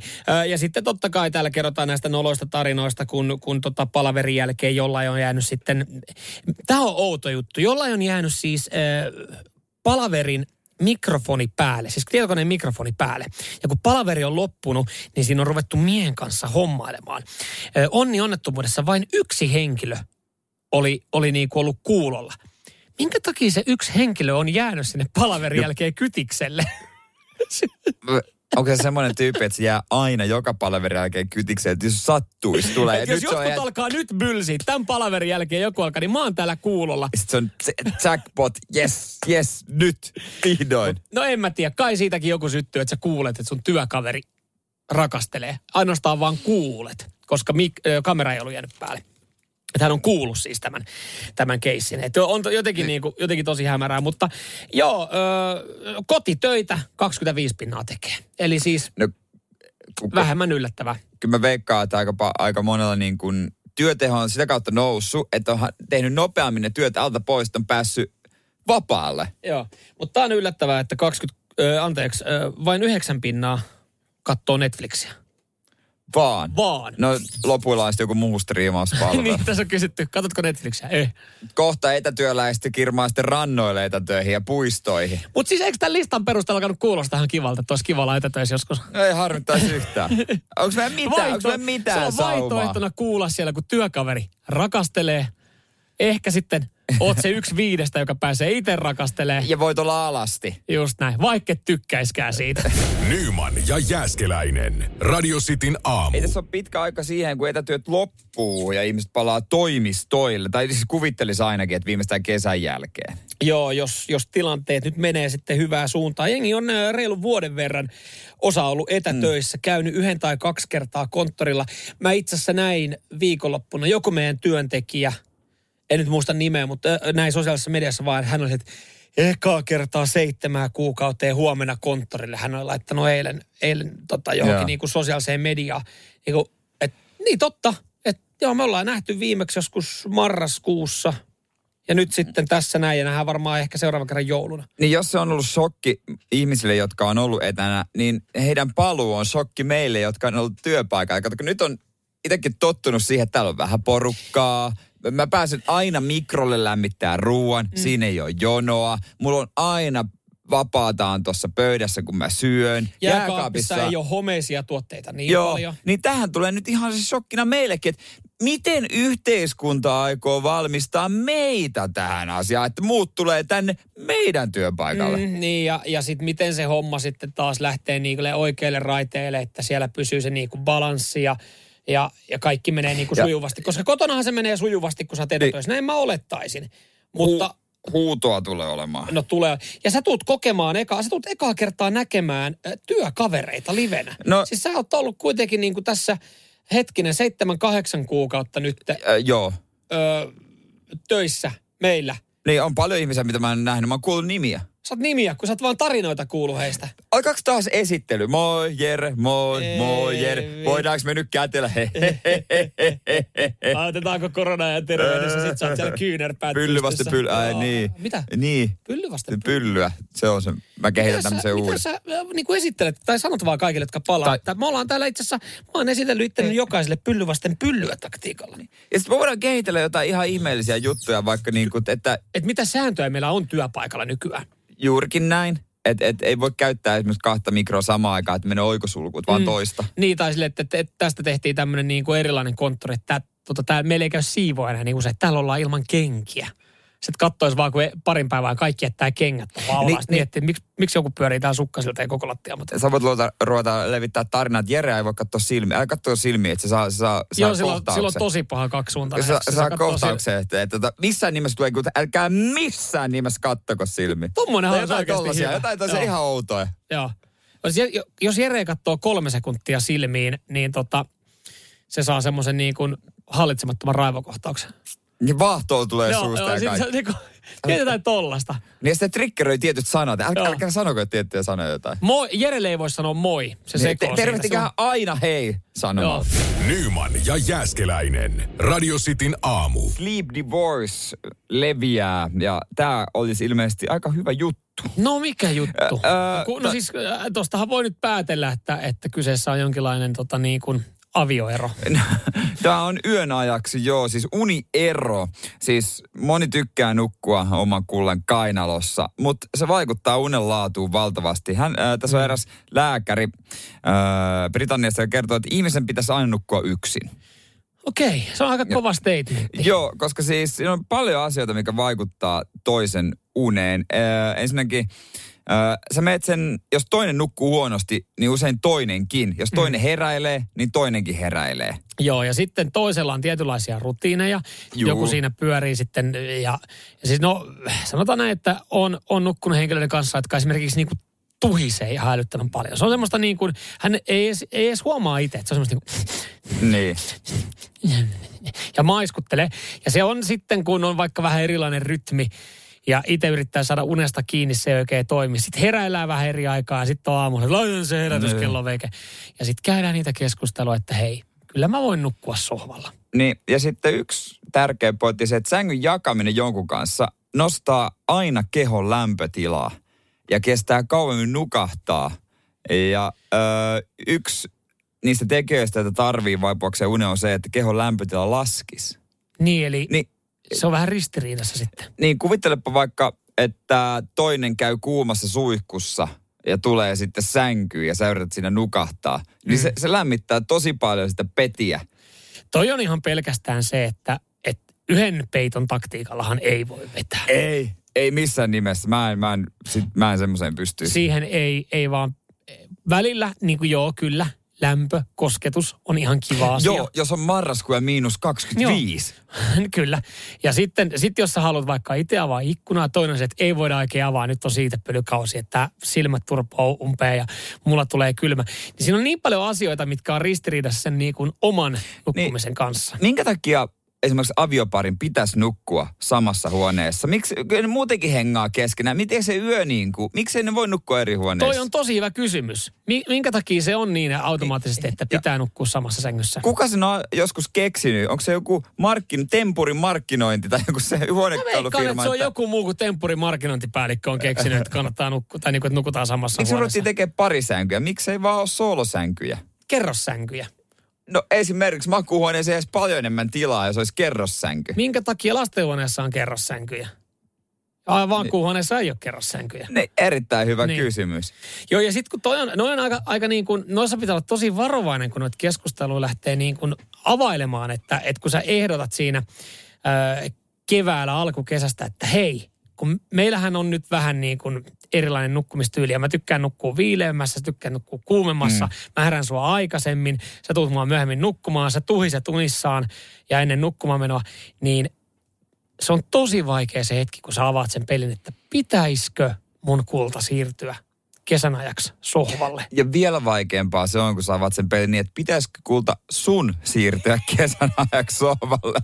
Ja sitten totta kai täällä kerrotaan näistä noloista tarinoista, kun, kun tota palaverin jälkeen jollain on jäänyt sitten... Tämä on outo juttu. Jollain on jäänyt siis äh, palaverin mikrofoni päälle, siis tietokoneen mikrofoni päälle. Ja kun palaveri on loppunut, niin siinä on ruvettu miehen kanssa hommailemaan. Onni onnettomuudessa vain yksi henkilö oli, oli niin kuin ollut kuulolla. Minkä takia se yksi henkilö on jäänyt sinne palaverin jälkeen kytikselle? Onko se semmoinen tyyppi, että se jää aina joka palaverin jälkeen kytikseen, että jos sattuisi tulee. Et jos jotkut alkaa nyt bylsiä, tämän palaverin jälkeen joku alkaa, niin mä oon täällä kuulolla. Sitten se on jackpot, yes, yes, nyt, vihdoin. No en mä tiedä, kai siitäkin joku syttyy, että sä kuulet, että sun työkaveri rakastelee. Ainoastaan vaan kuulet, koska mik- ö, kamera ei ollut jäänyt päälle. Että hän on kuullut siis tämän, tämän keissin. Että on jotenkin, niin kuin, jotenkin tosi hämärää, mutta joo, ö, kotitöitä 25 pinnaa tekee. Eli siis No, kun, vähemmän yllättävää. kyllä mä veikkaan, että aika, aika monella niin kuin työteho on sitä kautta noussut, että on tehnyt nopeammin ne työt alta pois, että on päässyt vapaalle. Joo, mutta tämä on yllättävää, että 20, ö, anteeksi, ö, vain 9 pinnaa katsoo Netflixiä. Vaan. Vaan. No lopuilla on sitten joku muu striimauspalvelu. niin, tässä on kysytty, katsotko Netflixiä? Eh. Kohta etätyöläiset kirmaa sitten rannoille etätöihin ja puistoihin. Mutta siis eikö tämän listan perusteella alkanut kuulostaa ihan kivalta, että olisi kiva olla etätöissä joskus? No ei harmittaisi yhtään. Onko meillä mitään, onko meillä mitään se on saumaa? vaihtoehtona kuulla siellä, kun työkaveri rakastelee. Ehkä sitten oot se yksi viidestä, joka pääsee itse rakastelee. Ja voit olla alasti. Just näin, vaikka et tykkäiskään siitä. Nyman ja Jääskeläinen. Radio Cityn aamu. Ei tässä ole pitkä aika siihen, kun etätyöt loppuu ja ihmiset palaa toimistoille. Tai siis kuvittelisi ainakin, että viimeistään kesän jälkeen. Joo, jos, jos tilanteet nyt menee sitten hyvää suuntaan. Jengi on ö, reilun vuoden verran osa ollut etätöissä, mm. käynyt yhden tai kaksi kertaa konttorilla. Mä itse asiassa näin viikonloppuna joku meidän työntekijä, en nyt muista nimeä, mutta näin sosiaalisessa mediassa vaan, hän oli, että ekaa kertaa seitsemää kuukauteen huomenna konttorille. Hän oli laittanut eilen, eilen tota, johonkin niin kuin sosiaaliseen mediaan. Niin, kuin, et, niin totta, että joo, me ollaan nähty viimeksi joskus marraskuussa. Ja nyt sitten tässä näin, ja nähdään varmaan ehkä seuraavan kerran jouluna. Niin jos se on ollut shokki ihmisille, jotka on ollut etänä, niin heidän paluu on shokki meille, jotka on ollut työpaikalla. Kato, kun nyt on itsekin tottunut siihen, että täällä on vähän porukkaa. Mä pääsen aina mikrolle lämmittää ruoan, mm. siinä ei ole jonoa. Mulla on aina vapaataan tuossa pöydässä, kun mä syön. Jääkaapissa ei ole homeisia tuotteita niin Joo, paljon. niin tähän tulee nyt ihan siis shokkina meillekin, että miten yhteiskunta aikoo valmistaa meitä tähän asiaan, että muut tulee tänne meidän työpaikalle. Mm, niin, ja, ja sitten miten se homma sitten taas lähtee niille oikeille raiteille, että siellä pysyy se niinku balanssi ja, ja, ja kaikki menee niinku Ja- sujuvasti. Koska kotonahan se menee sujuvasti, kun sä teet Niin. töissä. Näin mä olettaisin. Mutta Hu- huutoa tulee olemaan. no tulee. Ja sä tuut kokemaan ekaa, sä tuut ekaa kertaa näkemään työkavereita livenä. No- siis sä oot ollut kuitenkin niinku tässä hetkinen, seitsemän, kahdeksan kuukautta nyt Äh, joo. ö, töissä meillä. Niin on paljon ihmisiä, mitä mä en nähnyt. Mä oon kuullut nimiä. Sä oot nimiä, kun sä oot vaan tarinoita kuullut heistä. Alkaako taas esittely? Moi Jere, moi, Ei, moi Jere. Voidaanko me nyt kätellä? He, he, he. Laitetaanko korona ja terveydessä, sit sä oot siellä kyynärpäät Pylly pystyssä. pylly. Ai niin. Mitä? Niin. Pylly pylly. Pyllyä. Se on se. Mä kehitän Mitä sä, tämmöisen mitä uuden. sä äh, niin kuin esittelet, tai sanot vaan kaikille, jotka palaa, Tai- että me ollaan täällä itse asiassa, mä oon esitellyt itteni jokaiselle pylly vasten pyllyä taktiikalla. Ja sitten me voidaan kehitellä jotain ihan ihmeellisiä juttuja, vaikka niin kuin, että Et mitä sääntöjä meillä on työpaikalla nykyään? Juurikin näin. Että et ei voi käyttää esimerkiksi kahta mikroa samaan aikaan, että menee oikosulkut, vaan Mm. toista. Niin, tai sille, että, että, että tästä tehtiin tämmöinen niin kuin erilainen konttori, että tota, tää, meillä ei käy siivoajana niin usein, että täällä ollaan ilman kenkiä. Sitten kattois vaan, kun parin päivää kaikki jättää kengät tavallaan. Niin, Niin, miettii, miksi, miksi joku pyörii täällä sukkasilta ja koko lattia. Mutta Sä voit luota, ruveta levittää tarinaa, että Jere ei voi katsoa silmiä. Älä katsoa silmiä, että se saa, se saa, saa Joo, silloin, kohtauksen. silloin on tosi paha kaksi suuntaan. Saa, saa kohtauksen, että, että, että missään nimessä tulee, kun älkää missään nimessä kattoko silmiä. Olisi jotain oikeasti tollasia, hyvä. jotain Joo. ihan outoja. Joo. Jos, jos Jere katsoo kolme sekuntia silmiin, niin tota, se saa semmoisen niin kuin hallitsemattoman raivokohtauksen. Niin vahtoa tulee Joo, suusta joo, ja kaikki. se, niin kuin, mietitään tollasta. Niin sitten triggeröi tietyt sanat. Älkää, älkää sanoko tiettyjä sanoja jotain. Moi, Jerelle ei voi sanoa moi. Se Niin, te- tervehtikää Se aina hei sanomalla. Joo. Nyman ja Jääskeläinen. Radio Cityn aamu. Sleep Divorce leviää ja tämä olisi ilmeisesti aika hyvä juttu. No mikä juttu? Ä- ä, Kun, no ta- siis äh, tostahan voi nyt päätellä, että, että kyseessä on jonkinlainen tota niin kuin avioero. Tämä on yön ajaksi, joo, siis uniero. Siis moni tykkää nukkua oman kullan kainalossa, mutta se vaikuttaa unen laatuun valtavasti. Hän, äh, tässä on eräs lääkäri äh, Britanniassa, joka kertoo, että ihmisen pitäisi aina nukkua yksin. Okei, se on aika kova statementti. Joo, koska siis siinä on paljon asioita, mikä vaikuttaa toisen uneen. Äh, ensinnäkin, äh, sä meet sen, jos toinen nukkuu huonosti, niin usein toinenkin. Jos toinen heräilee, niin toinenkin heräilee. Joo, ja sitten toisella on tietynlaisia rutiineja. Juu. Joku siinä pyörii sitten. Ja, ja siis no, sanotaan näin, että on, on nukkunut henkilöiden kanssa, jotka esimerkiksi niin tuhisee ihan älyttömän paljon. Se on semmoista niin kuin, hän ei edes, ei edes huomaa itse, että se on semmoista niin Niin. kuin, ja maiskuttelee. Ja se on sitten, kun on vaikka vähän erilainen rytmi, ja itse yrittää saada unesta kiinni, se ei oikein toimi. Sitten heräillään vähän eri aikaa ja sitten on aamulla, että laitan se herätyskello veke. Ja sitten käydään niitä keskustelua, että hei, kyllä mä voin nukkua sohvalla. Niin, ja sitten yksi tärkeä pointti se, että sängyn jakaminen jonkun kanssa nostaa aina kehon lämpötilaa ja kestää kauemmin nukahtaa. Ja öö, yksi niistä tekijöistä, että tarvii vaipuakseen unen on se, että kehon lämpötila laskisi. Niin, eli Niin, se on vähän ristiriidassa sitten. niin kuvittelepa vaikka, että toinen käy kuumassa suihkussa ja tulee sitten sänkyyn ja sä yrität siinä nukahtaa. Niin Mm. se, se lämmittää tosi paljon sitä petiä. Toi on ihan pelkästään se, että, että yhden peiton taktiikallahan ei voi vetää. Ei. Ei missään nimessä. Mä en, mä en, sit, mä en semmoiseen pystyisi. Siihen ei, ei vaan, välillä, niin kuin joo, kyllä, lämpö, kosketus on ihan kiva asia. Joo, jos on marraskuu ja miinus 25. Kyllä. Ja sitten sit jos sä haluat vaikka itse avaa ikkunaa, toinen on se, että ei voida oikein avaa, nyt on siitä pölykausi, että silmät turpoo umpeen ja mulla tulee kylmä. Niin siinä on niin paljon asioita, mitkä on ristiriidassa sen niin kuin oman nukkumisen niin. kanssa. Minkä takia esimerkiksi avioparin pitäisi nukkua samassa huoneessa? Miksi ne muutenkin hengaa keskenään? Miten se yö niin kuin? Miksi ne voi nukkua eri huoneessa? Toi on tosi hyvä kysymys. Mi- minkä takia se on niin automaattisesti, että pitää nukkua samassa sängyssä? Kuka sen on joskus keksinyt? Onko se joku markkin, tempurin markkinointi tai joku se Mä veikkaan, huonekaulufirma? että se on joku muu kuin temppuri markkinointipäällikkö on keksinyt, että kannattaa nukkua, tai niin kuin, että nukutaan samassa Miksi huoneessa. ruvettiin tekemään parisänkyjä? Miksi ei vaan ole soolosänkyjä? Kerrossänkyjä. No esimerkiksi makuuhuoneeseen edes paljon enemmän tilaa, jos olisi kerrossänky. Minkä takia lastenhuoneessa on kerrossänkyjä? Aivan kuuhuoneessa ei ole kerrossänkyjä. Ne, erittäin hyvä Niin. kysymys. Joo, ja sitten kun toi on, noi on aika, aika niin kuin, noissa pitää olla tosi varovainen, kun noita keskusteluja lähtee niin kuin availemaan, että, että kun sä ehdotat siinä ää, keväällä alkukesästä, että hei, kun meillähän on nyt vähän niin kuin erilainen nukkumistyyli, ja mä tykkään nukkua viileämmässä, sä tykkään nukkua kuumemmassa, mm. mä herään sua aikaisemmin, sä tuut mua myöhemmin nukkumaan, sä tuhiset unissaan ja ennen nukkumaan menoa, niin se on tosi vaikea se hetki, kun sä avaat sen pelin, että pitäisikö mun kulta siirtyä kesän ajaksi sohvalle. Ja vielä vaikeampaa se on, kun sä avaat sen pelin niin, että pitäisikö kulta sun siirtyä kesän ajaksi sohvalle.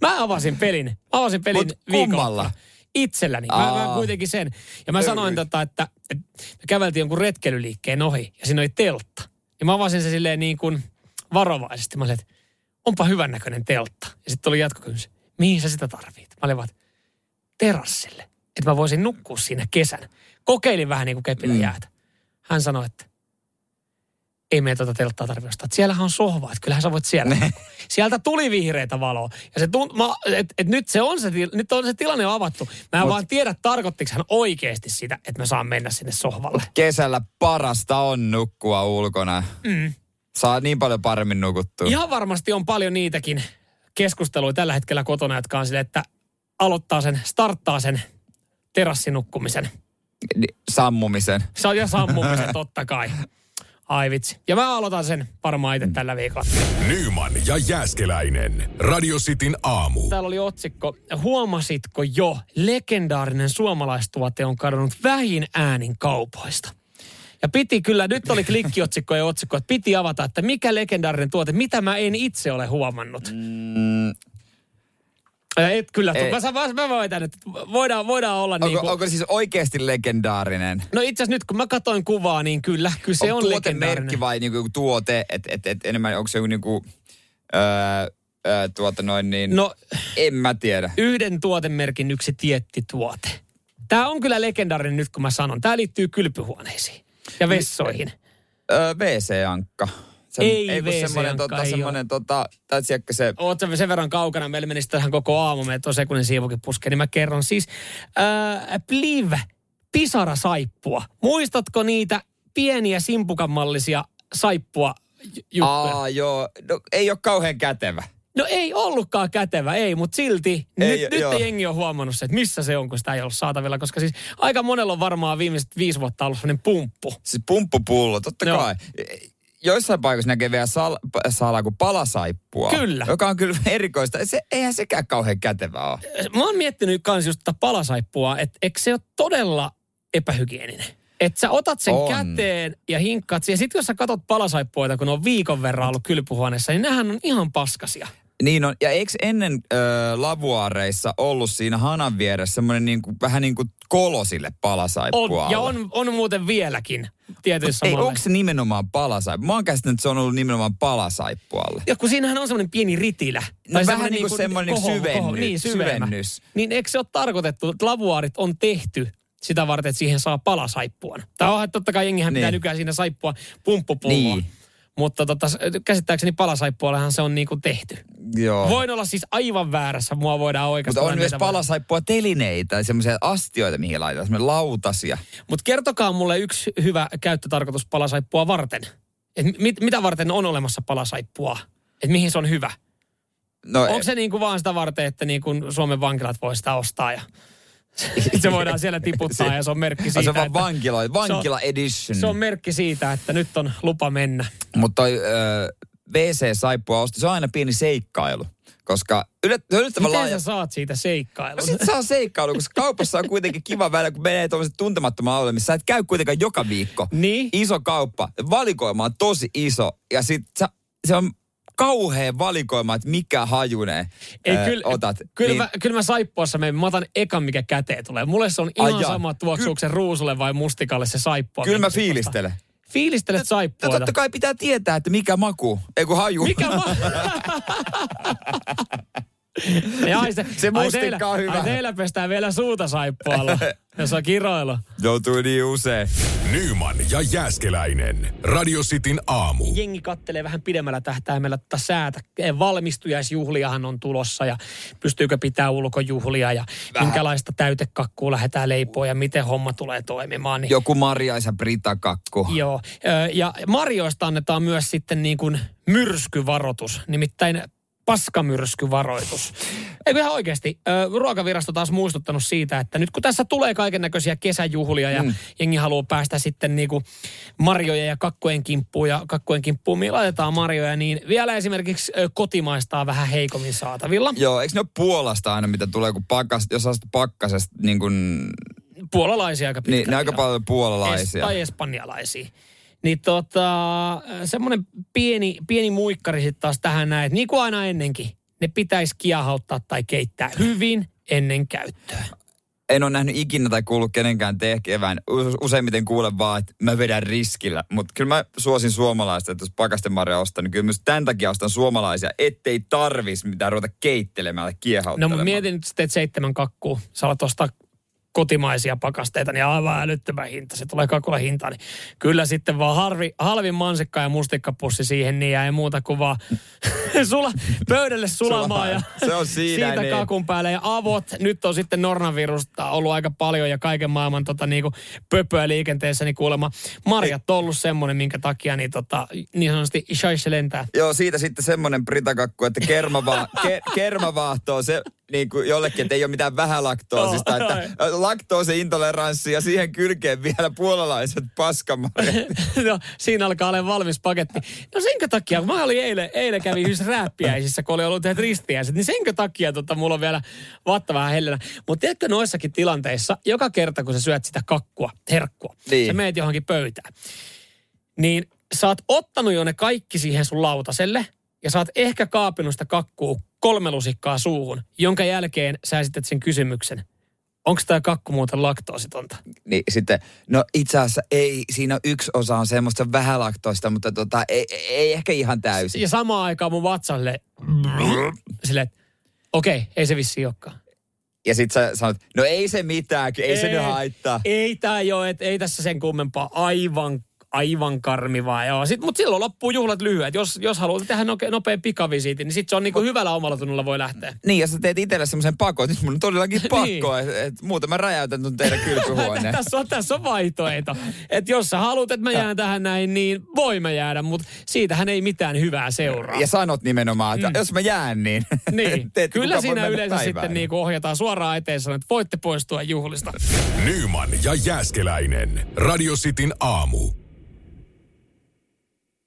Mä avasin pelin. Mä avasin pelin Mut kummalla? Itselläni. Mä, mä kuitenkin sen. Ja mä sanoin, tota, että, että me käveltiin jonkun retkeilyliikkeen ohi ja siinä oli teltta. Ja mä avasin se silleen niin kuin varovaisesti. Mä olin, että onpa hyvännäköinen teltta. Ja sitten tuli jatkokysymys. Mihin sä sitä tarvit? Mä olin vaan, että terassille. Että mä voisin nukkua siinä kesän. Kokeilin vähän niin kuin kepillä Mm. jäätä. Hän sanoi, että ei meidän tuota telttaa tarvitse ostaa. Siellähän on sohva, että kyllähän sä voit siellä. nukkua. Sieltä tuli vihreitä valoa. Ja se tunt, mä, et, et nyt, se on se, nyt on se tilanne avattu. Mä en Mut- vaan tiedä, tarkoittiko hän oikeasti sitä, että mä saan mennä sinne sohvalle. Kesällä parasta on nukkua ulkona. Mm. Saa niin paljon paremmin nukuttua. Ihan varmasti on paljon niitäkin keskusteluja tällä hetkellä kotona, jotka on sille, että aloittaa sen, starttaa sen terassinukkumisen. Sammumisen. Se on jo sammumisen, totta kai. Ai vitsi. Ja mä aloitan sen varmaan itse tällä viikolla. Nyman ja Jääskeläinen. Radio Cityn aamu. Täällä oli otsikko, huomasitko jo, legendaarinen suomalaistuote on kadonnut vähin äänin kaupoista. Ja piti kyllä, nyt oli klikkiotsikko ja otsikko, että piti avata, että mikä legendaarinen tuote, mitä mä en itse ole huomannut. Mm, Et kyllä, Ei. mä, mä, mä voitan, että voidaan, voidaan olla niin onko, kuin, onko siis oikeasti legendaarinen? No itse asiassa nyt kun mä katsoin kuvaa, niin kyllä, kyllä se on, on legendaarinen. vai niinku joku tuote, että et, et enemmän onko se joku niinku, öö, öö, tuota noin niin, No en mä tiedä. yhden tuotemerkin yksi tietty tuote. Tämä on kyllä legendaarinen nyt, kun mä sanon. Tämä liittyy kylpyhuoneisiin ja vessoihin. Öö, WC-ankka. Se, Ei ei kun semmoinen, tota, ei semmoinen tota, tai se, Oot sä sen verran kaukana, meillä menisi tähän koko aamu, meitä on sekunnin siivukin puske, niin mä kerron siis. Ää, Pliv, pisarasaippua. Muistatko niitä pieniä simpukanmallisia saippua j- juttuja? aa joo, no, ei ole kauhean kätevä. No ei ollutkaan kätevä, ei, mutta silti Ei, nyt, nyt jengi on huomannut se, että missä se on, kun sitä ei ollut saatavilla. Koska siis aika monella on varmaan viimeiset viisi vuotta ollut sellainen pumppu. Siis pumppupullo, totta Joo. kai. Joissain paikoissa näkee vielä sal, salaa kuin palasaippua. Kyllä. Joka on kyllä erikoista. Se, eihän sekään kauhean kätevä ole. Mä oon miettinyt kans just tätä palasaippua, että eikö se ole todella epähygieninen. Että sä otat sen On. käteen ja hinkkaat siihen. Sitten jos sä katot palasaippuita, kun on viikon verran ollut kylpyhuoneessa, niin nehän on ihan paskasia. Niin on, ja eikö ennen ö, lavuaareissa ollut siinä hanan vieressä semmoinen niinku, vähän niin kuin kolo sille On, palasaippua ja on, on muuten vieläkin tietyissä Ei, onko se nimenomaan palasaippua? Mä oon käsittänyt, että se on ollut nimenomaan palasaippualle. Ja kun siinähän on semmoinen pieni ritilä. No vähän semmoinen niin kuin semmoinen syvenny- niin, syvennys. Niin eikö se ole tarkoitettu, että lavuaarit on tehty sitä varten, että siihen saa palasaippua. Tai onhan totta kai jengihän pitää Niin. nykyään siinä saippua pumppupulloa. Niin. Mutta tota, käsittääkseni palasaippuallehan se on niinku tehty. Joo. Voin olla siis aivan väärässä, mua voidaan oikeasti. Mutta on myös palasaippua telineitä, semmoisia astioita, mihin laitetaan, semmoisia lautasia. Mutta kertokaa mulle yksi hyvä käyttötarkoitus palasaippua varten. Et mit, mitä varten on olemassa palasaippua? Et mihin se on hyvä? No, Onko se niinku vaan sitä varten, että niinku Suomen vankilat voi sitä ostaa ja se voidaan siellä tiputtaa Se- ja se on merkki se siitä, on vaan että, vankila, vankila edition. se on merkki siitä, että nyt on lupa mennä. Mutta toi ö, WC-saippua osto, se on aina pieni seikkailu. Koska yllät- yllättävän Miten laaja... sä saat siitä seikkailun? No sit saa seikkailu, koska kaupassa on kuitenkin kiva välillä, kun menee tuollaiset tuntemattomaan alueelle, missä sä et käy kuitenkaan joka viikko. Niin. Iso kauppa, valikoima on tosi iso ja sit sä, se on kauhea valikoima, että mikä hajunee Ei, ää, kyllä, otat. Kyllä, niin, mä, kyllä mä saippuassa menen, mä otan ekan mikä käteen tulee. Mulle se on ihan Ai jaa. sama tuoksuuko se ruusulle vai mustikalle se saippua. kyllä mä fiilistelen. Fiilistelet No saippuota. totta kai pitää tietää, että mikä maku, ei kun haju. Mikä ma... Ei, ai se, Se ai mustikka teillä, on hyvä. Ai teillä pestään vielä suuta saippualla, jos on kiroilu. Joutuu niin usein. Nyman ja Jääskeläinen. Radio Cityn aamu. Jengi kattelee vähän pidemmällä tähtäimellä tätä säätä. Valmistujaisjuhliahan on tulossa ja pystyykö pitää ulkojuhlia ja Vähän. minkälaista täytekakkua lähdetään leipoa ja miten homma tulee toimimaan. Niin Joku Marjaisa Britakakku. Joo, ja marjoista annetaan myös sitten niin kuin myrskyvaroitus, nimittäin paskamyrskyvaroitus. Ei ihan oikeasti. Ruokavirasto taas muistuttanut siitä, että nyt kun tässä tulee kaiken näköisiä kesäjuhlia ja mm. jengi haluaa päästä sitten niin kuin marjoja ja kakkojen kimppuun ja kakkojen kimppuun, niin laitetaan marjoja, niin vielä esimerkiksi kotimaista on vähän heikommin saatavilla. Joo, eikö ne ole Puolasta aina, mitä tulee, kun pakkas, jos pakkasesta, niin kuin, Puolalaisia aika pitkälti. niin, ne aika paljon Es- puolalaisia. tai espanjalaisia. Niin tota, semmoinen pieni, pieni muikkari sitten taas tähän näin, että niin kuin aina ennenkin, ne pitäisi kiehauttaa tai keittää hyvin ennen käyttöä. En ole nähnyt ikinä tai kuullut kenenkään tekevän. U- Useimmiten kuulen vaan, että mä vedän riskillä. Mutta kyllä mä suosin suomalaista, että jos pakastemarja ostan, niin kyllä myös tämän takia ostan suomalaisia, ettei tarvis mitään ruveta keittelemään tai No kiehauttelemaan. mä mietin nyt sitten, että seitsemän kakkuu, sä alat ostaa kotimaisia pakasteita, niin aivan älyttömän hinta. Se tulee kakulla hintaan. Niin kyllä sitten vaan harvi, halvin mansikka ja mustikkapussi siihen, niin ei muuta kuin vaan sula, pöydälle sulamaan ja Se on siinä, siitä niin. kakun päälle. Ja avot, nyt on sitten nornavirusta ollut aika paljon ja kaiken maailman tota, niinku, pöpöä liikenteessä, niin kuulemma marjat on ollut semmoinen, minkä takia niin, tota, niin sanotusti shaishe lentää. Joo, siitä sitten semmoinen britakakku, että kerma, va- ke- kerma vahtoo se niin kuin jollekin, että ei ole mitään vähälaktoosista, Joo, että laktoosiintoleranssi ja siihen kylkeen vielä puolalaiset paskamarjat. no, siinä alkaa olla valmis paketti. No senkö takia, kun mä olin eilen, eilen kävin yhdessä rääppiäisissä, kun oli ollut tehty ristiäiset, niin senkö takia tota, mulla on vielä vatta vähän hellänä. Mutta tiedätkö noissakin tilanteissa, joka kerta kun sä syöt sitä kakkua, herkkua, Niin. sä meet johonkin pöytään, niin sä oot ottanut jo ne kaikki siihen sun lautaselle, ja sä oot ehkä kaapinut sitä kakkua kolme lusikkaa suuhun, jonka jälkeen sä esität sen kysymyksen. Onko tämä kakku muuten laktoositonta? Niin sitten, no itse asiassa ei, siinä yksi osa on semmoista vähälaktoista, mutta tota, ei, ei ehkä ihan täysin. Ja samaan aikaan mun vatsalle silleen, okei, ei se vissi olekaan. Ja sitten sä sanot, no ei se mitään, ei, ei se nyt haittaa. Ei tää jo, et, ei tässä sen kummempaa. Aivan, aivan karmivaa. Joo. Sit, mut silloin loppuu juhlat lyhyet. Jos, jos haluat tehdä noke, nopean pikavisiitin, niin sit se on niinku hyvällä omalla tunnolla voi lähteä. Niin, ja sä teet itselle semmoisen pakon, nyt mun on todellakin pakko, Niin. että et, muuten mä räjäytän ton teidän kylpyhuoneen. tässä, on, tässä on vaihtoehto. Että jos sä haluat, että mä jään tähän näin, niin voimme jäädä, mutta siitähän ei mitään hyvää seuraa. Ja sanot nimenomaan, että mm. jos mä jään, niin... Niin, teet, kyllä voi siinä yleensä päivään. sitten niinku ohjataan suoraan eteen sanoen, että voitte poistua juhlista. Nyman ja Jääskeläinen. Radio Cityn aamu.